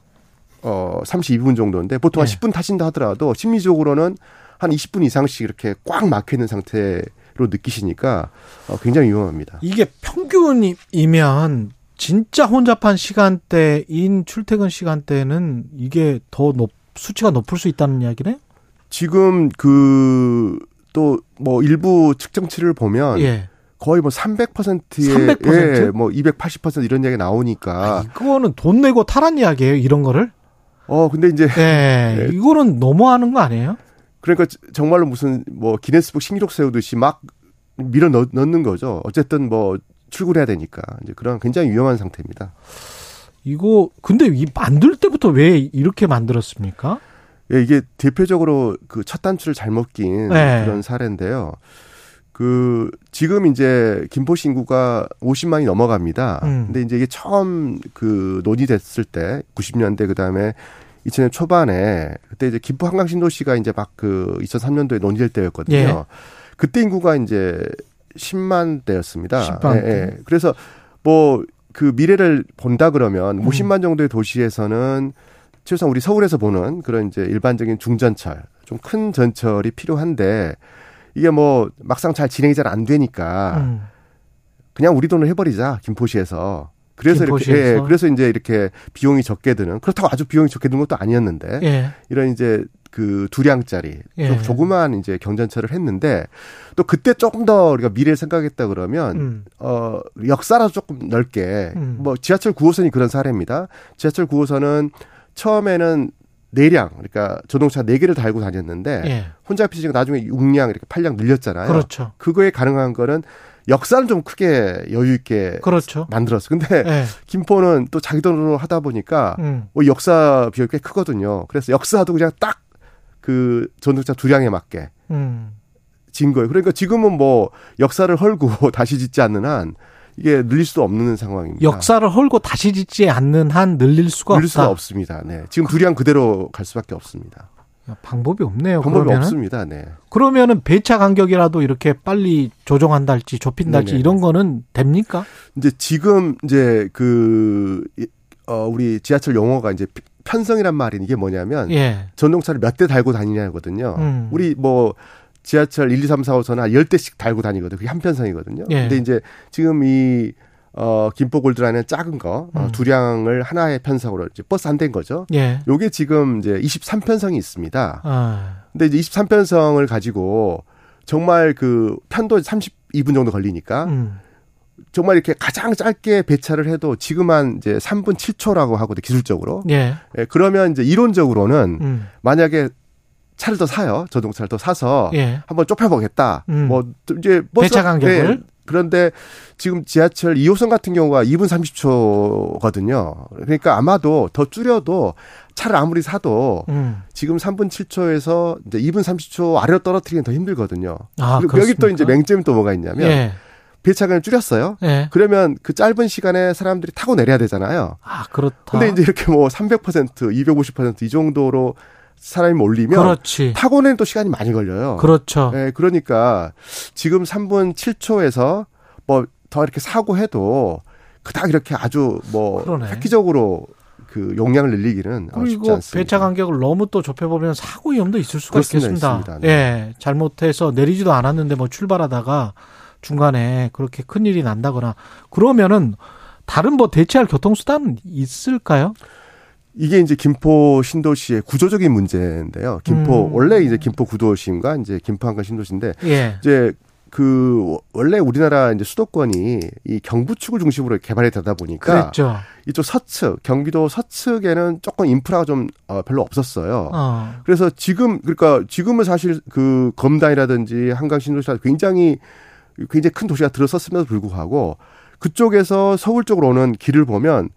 어 32분 정도인데 보통 한 네. 10분 타신다 하더라도 심리적으로는 한 20분 이상씩 이렇게 꽉 막혀 있는 상태로 느끼시니까 어 굉장히 위험합니다. 이게 평균이면 진짜 혼잡한 시간대인 출퇴근 시간대는 이게 더 높, 수치가 높을 수 있다는 이야기네? 지금 그 또 뭐 일부 측정치를 보면 예. 거의 뭐 300%에 300%? 예, 뭐280% 이런 이야기 나오니까 아, 이거는 돈 내고 타란 이야기예요, 이런 거를? 어, 근데 이제 예, [LAUGHS] 예. 이거는 너무하는 거 아니에요? 그러니까 정말로 무슨 뭐 기네스북 신기록 세우듯이 막 밀어 넣, 넣는 거죠. 어쨌든 뭐 출근해야 되니까 이제 그런 굉장히 위험한 상태입니다. 이거 근데 이 만들 때부터 왜 이렇게 만들었습니까? 예, 이게 대표적으로 그 첫 단추를 잘못 낀 네. 그런 사례인데요. 그 지금 이제 김포시 인구가 50만이 넘어갑니다. 음. 근데 이제 이게 처음 그 논의됐을 때 90년대 그다음에 2000년 초반에 그때 이제 김포 한강 신도시가 이제 막 그 2003년도에 논의될 때였거든요. 예. 그때 인구가 이제 10만 대였습니다. 10만 대. 예, 예. 그래서 뭐 그 미래를 본다 그러면 음. 50만 정도의 도시에서는 최소한 우리 서울에서 보는 그런 이제 일반적인 중전철, 좀 큰 전철이 필요한데 이게 뭐 막상 잘 진행이 잘 안 되니까 음. 그냥 우리 돈을 해버리자 김포시에서 그래서? 이렇게 예, 그래서 이제 이렇게 비용이 적게 드는 그렇다고 아주 비용이 적게 드는 것도 아니었는데 예. 이런 이제 그 두량짜리 예. 조그만 이제 경전철을 했는데 또 그때 조금 더 우리가 미래를 생각했다 그러면 음. 어 역사라도 조금 넓게 음. 뭐 지하철 9호선이 그런 사례입니다. 지하철 9호선은 처음에는 네량 그러니까 자동차 네 개를 달고 다녔는데 예. 혼자 피시가 나중에 6량 이렇게 8량 늘렸잖아요. 그렇죠. 그거에 가능한 거는 역사는 좀 크게 여유 있게 그렇죠. 만들었어. 근데 네. 김포는 또 자기 돈으로 하다 보니까 음. 뭐 역사 비용이 꽤 크거든요. 그래서 역사도 그냥 딱 그 전동차 두량에 맞게 음. 진 거예요. 그러니까 지금은 뭐 역사를 헐고 [LAUGHS] 다시 짓지 않는 한 이게 늘릴 수도 없는 상황입니다. 역사를 헐고 다시 짓지 않는 한 늘릴 수가 늘릴 없다. 수가 없습니다. 네. 지금 두량 그대로 갈 수밖에 없습니다. 방법이 없네요. 방법이 그러면은? 없습니다. 네. 그러면은 배차 간격이라도 이렇게 빨리 조정한달지 좁힌달지 네네. 이런 거는 됩니까? 이제 지금 이제 그 어, 우리 지하철 용어가 이제 편성이란 말이 이게 뭐냐면 예. 전동차를 몇 대 달고 다니냐거든요. 음. 우리 뭐 지하철 1, 2, 3, 4, 5선은 한 10대씩 달고 다니거든요. 그게 한 편성이거든요. 예. 근데 이제 지금 이 어, 김포 골드라인은 작은 거, 어, 음. 어, 두량을 하나의 편성으로 이제 버스 한 대인 거죠. 예. 요게 지금 이제 23편성이 있습니다. 아. 근데 이제 23편성을 가지고 정말 그 편도 32분 정도 걸리니까 음. 정말 이렇게 가장 짧게 배차를 해도 지금 한 이제 3분 7초라고 하거든요, 기술적으로. 예. 예 그러면 이제 이론적으로는 음. 만약에 차를 더 사요. 자동차를 더 사서 예. 한번 좁혀보겠다. 음. 뭐 이제 버스 배차 간격을 네. 그런데 지금 지하철 2호선 같은 경우가 2분 30초거든요. 그러니까 아마도 더 줄여도 차를 아무리 사도 음. 지금 3분 7초에서 이제 2분 30초 아래로 떨어뜨리기는 더 힘들거든요. 아, 그리고 여기 또 이제 맹점이 또 뭐가 있냐면 예. 배차간을 줄였어요. 예. 그러면 그 짧은 시간에 사람들이 타고 내려야 되잖아요. 아, 그렇다. 근데 이제 이렇게 뭐 300%, 250%이 정도로 사람이 몰리면 그렇지. 타고 내는 또 시간이 많이 걸려요. 그렇죠. 네, 그러니까 지금 3분 7초에서 뭐 더 이렇게 사고 해도 그닥 이렇게 아주 뭐 그러네. 획기적으로 그 용량을 늘리기는 그리고 않습니다. 배차 간격을 너무 또 좁혀보면 사고 위험도 있을 수가 있겠습니다. 있습니다. 네. 예, 잘못해서 내리지도 않았는데 뭐 출발하다가 중간에 그렇게 큰 일이 난다거나 그러면은 다른 뭐 대체할 교통수단은 있을까요? 이게 이제 김포 신도시의 구조적인 문제인데요. 김포 음. 원래 이제 김포 구도심과 이제 김포 한강 신도시인데 예. 이제 그 원래 우리나라 이제 수도권이 이 경부축을 중심으로 개발이 되다 보니까 그랬죠. 이쪽 서측 경기도 서측에는 조금 인프라가 좀 어, 별로 없었어요. 어. 그래서 지금 그러니까 지금은 사실 그 검단이라든지 한강 신도시가 굉장히 굉장히 큰 도시가 들어섰음에도 불구하고 그쪽에서 서울 쪽으로 오는 길을 보면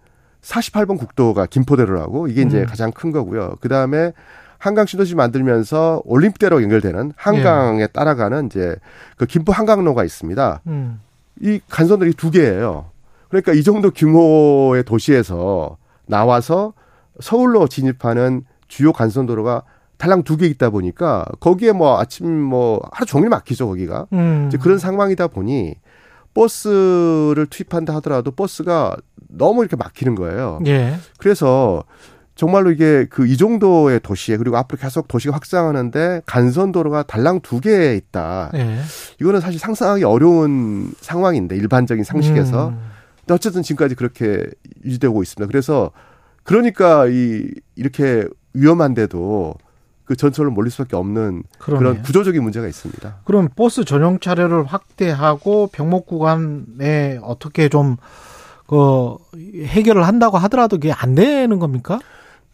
48번 국도가 김포대로라고 이게 이제 음. 가장 큰 거고요. 그 다음에 한강 신도시 만들면서 올림픽대로 연결되는 한강에 예. 따라가는 이제 그 김포 한강로가 있습니다. 음. 이 간선들이 두 개예요. 그러니까 이 정도 규모의 도시에서 나와서 서울로 진입하는 주요 간선도로가 달랑 두 개 있다 보니까 거기에 뭐 아침 뭐 하루 종일 막히죠 거기가 음. 이제 그런 상황이다 보니 버스를 투입한다 하더라도 버스가 너무 이렇게 막히는 거예요. 예. 그래서 정말로 이게 그 이 정도의 도시에 그리고 앞으로 계속 도시가 확장하는데 간선 도로가 달랑 두 개 있다. 예. 이거는 사실 상상하기 어려운 상황인데 일반적인 상식에서. 음. 근데 어쨌든 지금까지 그렇게 유지되고 있습니다. 그래서 그러니까 이 이렇게 위험한데도 그 전철로 몰릴 수밖에 없는 그러네요. 그런 구조적인 문제가 있습니다. 그럼 버스 전용 차례를 확대하고 병목 구간에 어떻게 좀 그 해결을 한다고 하더라도 그게 안 되는 겁니까?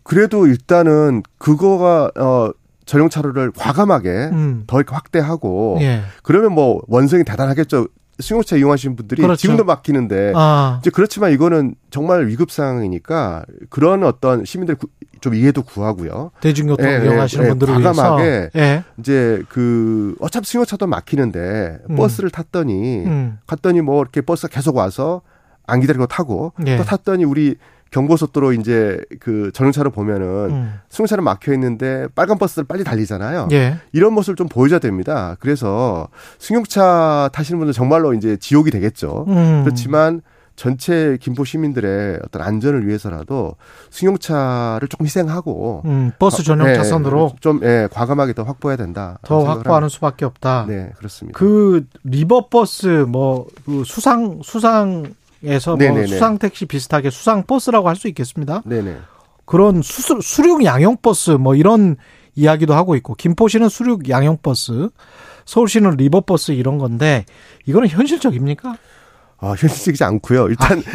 그래도 일단은 그거가 어 전용 차로를 과감하게 음. 더 확대하고 예. 그러면 뭐 원성이 대단하겠죠. 승용차 이용하시는 분들이 그렇죠. 지금도 막히는데 아. 이제 그렇지만 이거는 정말 위급 상황이니까 그런 어떤 시민들 좀 이해도 구하고요. 대중교통 예, 예 이용하시는 예, 분들을 과감하게 예. 이제 그 어차피 승용차도 막히는데 음. 버스를 탔더니 음. 갔더니 뭐 이렇게 버스가 계속 와서 안 기다리고 타고 예. 또 탔더니 우리 경부고속도로 이제 그 전용차로 보면은 음. 승용차는 막혀 있는데 빨간 버스들 빨리 달리잖아요. 예. 이런 모습을 좀 보여줘야 됩니다. 그래서 승용차 타시는 분들 정말로 이제 지옥이 되겠죠. 음. 그렇지만 전체 김포 시민들의 어떤 안전을 위해서라도 승용차를 조금 희생하고 음, 버스 전용 네, 차선으로 좀 예, 과감하게 더 확보해야 된다. 더 확보하는 수밖에 없다. 네, 그렇습니다. 그 리버 버스 뭐 그 수상 수상 에서 뭐 수상 택시 비슷하게 수상 버스라고 할 수 있겠습니다. 네네. 그런 수, 수륙 양용 버스 뭐 이런 이야기도 하고 있고 김포시는 수륙 양용 버스, 서울시는 리버 버스 이런 건데 이거는 현실적입니까? 아, 현실적이지 않고요. 일단 [LAUGHS]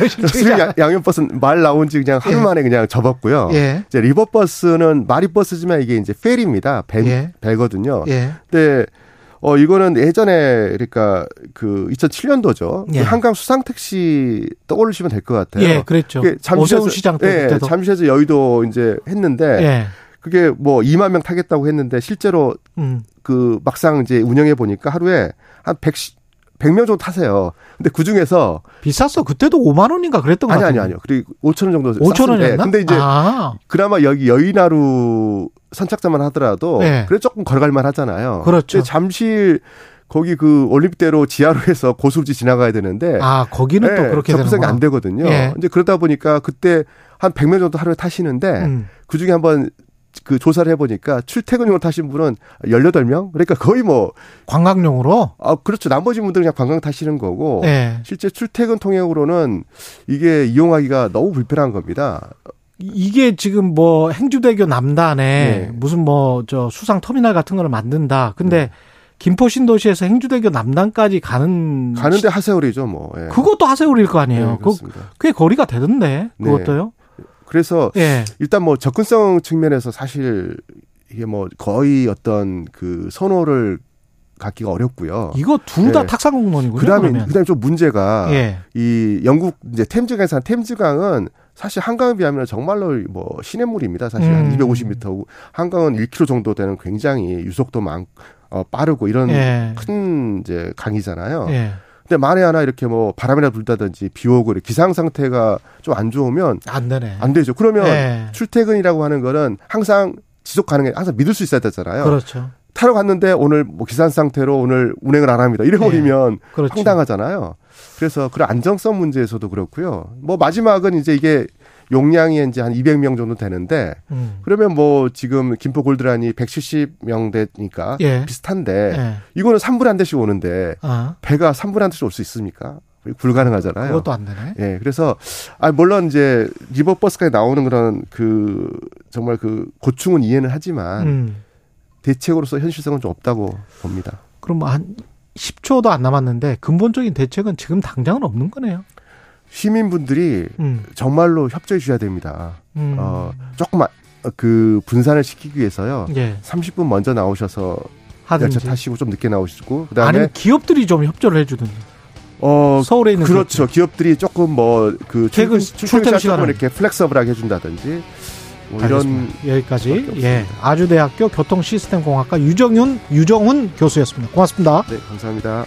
아, 양용버스는 말 나온 지 그냥 하루 예. 만에 그냥 접었고요. 예. 이제 리버 버스는 말이 버스지만 이게 이제 페리입니다. 배, 예. 배거든요. 예. 근데 어 이거는 예전에 그러니까 그 2007년도죠. 그 예. 그 한강 수상 택시 떠올리시면 될 것 같아요. 예, 그랬죠. 잠시에서 시장 때 예, 잠시에서 여의도 이제 했는데 예. 그게 뭐 2만 명 타겠다고 했는데 실제로 음. 그 막상 이제 운영해 보니까 하루에 한 110, 100명 정도 타세요. 근데 그 중에서 비쌌어. 그때도 5만 원인가 그랬던 거 아니, 아니, 아니요. 그리고 5천 원 정도 5천 원이었나? 네. 근데 이제 아. 그나마 여기 여의나루 선착장만 하더라도 네. 그래 조금 걸어갈 만 하잖아요. 그렇죠. 잠실 거기 그 올림픽대로 지하로 해서 고수지 지나가야 되는데 아, 거기는 네, 또 그렇게 접근성이 안 되거든요. 예. 이제 그러다 보니까 그때 한 100명 정도 하루에 타시는데 음. 그 중에 한번 그 조사를 해보니까 출퇴근용으로 타신 분은 18명? 그러니까 거의 뭐. 관광용으로? 아, 그렇죠. 나머지 분들은 그냥 관광 타시는 거고. 네. 실제 출퇴근 통행으로는 이게 이용하기가 너무 불편한 겁니다. 이게 지금 뭐 행주대교 남단에 네. 무슨 뭐 저 수상 터미널 같은 거를 만든다. 근데 네. 김포 신도시에서 행주대교 남단까지 가는 가는데 하세월이죠, 뭐. 예. 그것도 하세월일 거 아니에요. 네. 그, 꽤 거리가 되던데. 네. 그것도요. 그래서 예. 일단 뭐 접근성 측면에서 사실 이게 뭐 거의 어떤 그 선호를 갖기가 어렵고요. 이거 둘다 예. 탁상 공론이고요. 그다음에 그러면. 그다음에 좀 문제가 예. 이 영국 이제 템즈강에서 템즈강은 사실 한강에 비하면 정말로 뭐 시냇물입니다. 사실 음. 한 250m고 한강은 1km 정도 되는 굉장히 유속도 많 어, 빠르고 이런 예. 큰 이제 강이잖아요. 예. 근데 만에 하나 이렇게 뭐 바람이나 불다든지 비 오고 기상 상태가 좀 안 좋으면 안 되네. 안 되죠. 그러면 네. 출퇴근이라고 하는 거는 항상 지속 가능해 항상 믿을 수 있어야 되잖아요. 그렇죠. 타러 갔는데 오늘 뭐 기상 상태로 오늘 운행을 안 합니다. 이래 버리면 네. 그렇죠. 황당하잖아요. 그래서 그런 안정성 문제에서도 그렇고요. 뭐 마지막은 이제 이게 용량이 이제 한 200명 정도 되는데 음. 그러면 뭐 지금 김포 골드란이 170명 되니까 예. 비슷한데 예. 이거는 3분의 한 대씩 오는데 아. 배가 3분의 한 대씩 올 수 있습니까? 불가능하잖아요. 그것도 안 되네. 예. 그래서 아 물론 이제 리버버스까지 나오는 그런 그 정말 그 고충은 이해는 하지만 음. 대책으로서 현실성은 좀 없다고 봅니다. 그럼 한 10초도 안 남았는데 근본적인 대책은 지금 당장은 없는 거네요. 시민분들이 음. 정말로 협조해 주셔야 됩니다. 음. 어, 조금 그 분산을 시키기 위해서요. 예. 30분 먼저 나오셔서 하든지. 열차 타시고 좀 늦게 나오시고 그다음에 아니면 기업들이 좀 협조를 해주든지. 어 서울에 있는 그렇죠. 기업들. 기업들이 조금 뭐그 출퇴근 출퇴근 시간을 이렇게 플렉서블하게 해준다든지 뭐 이런 여기까지 예 아주대학교 교통시스템공학과 유정윤 유정훈 교수였습니다. 고맙습니다. 네 감사합니다.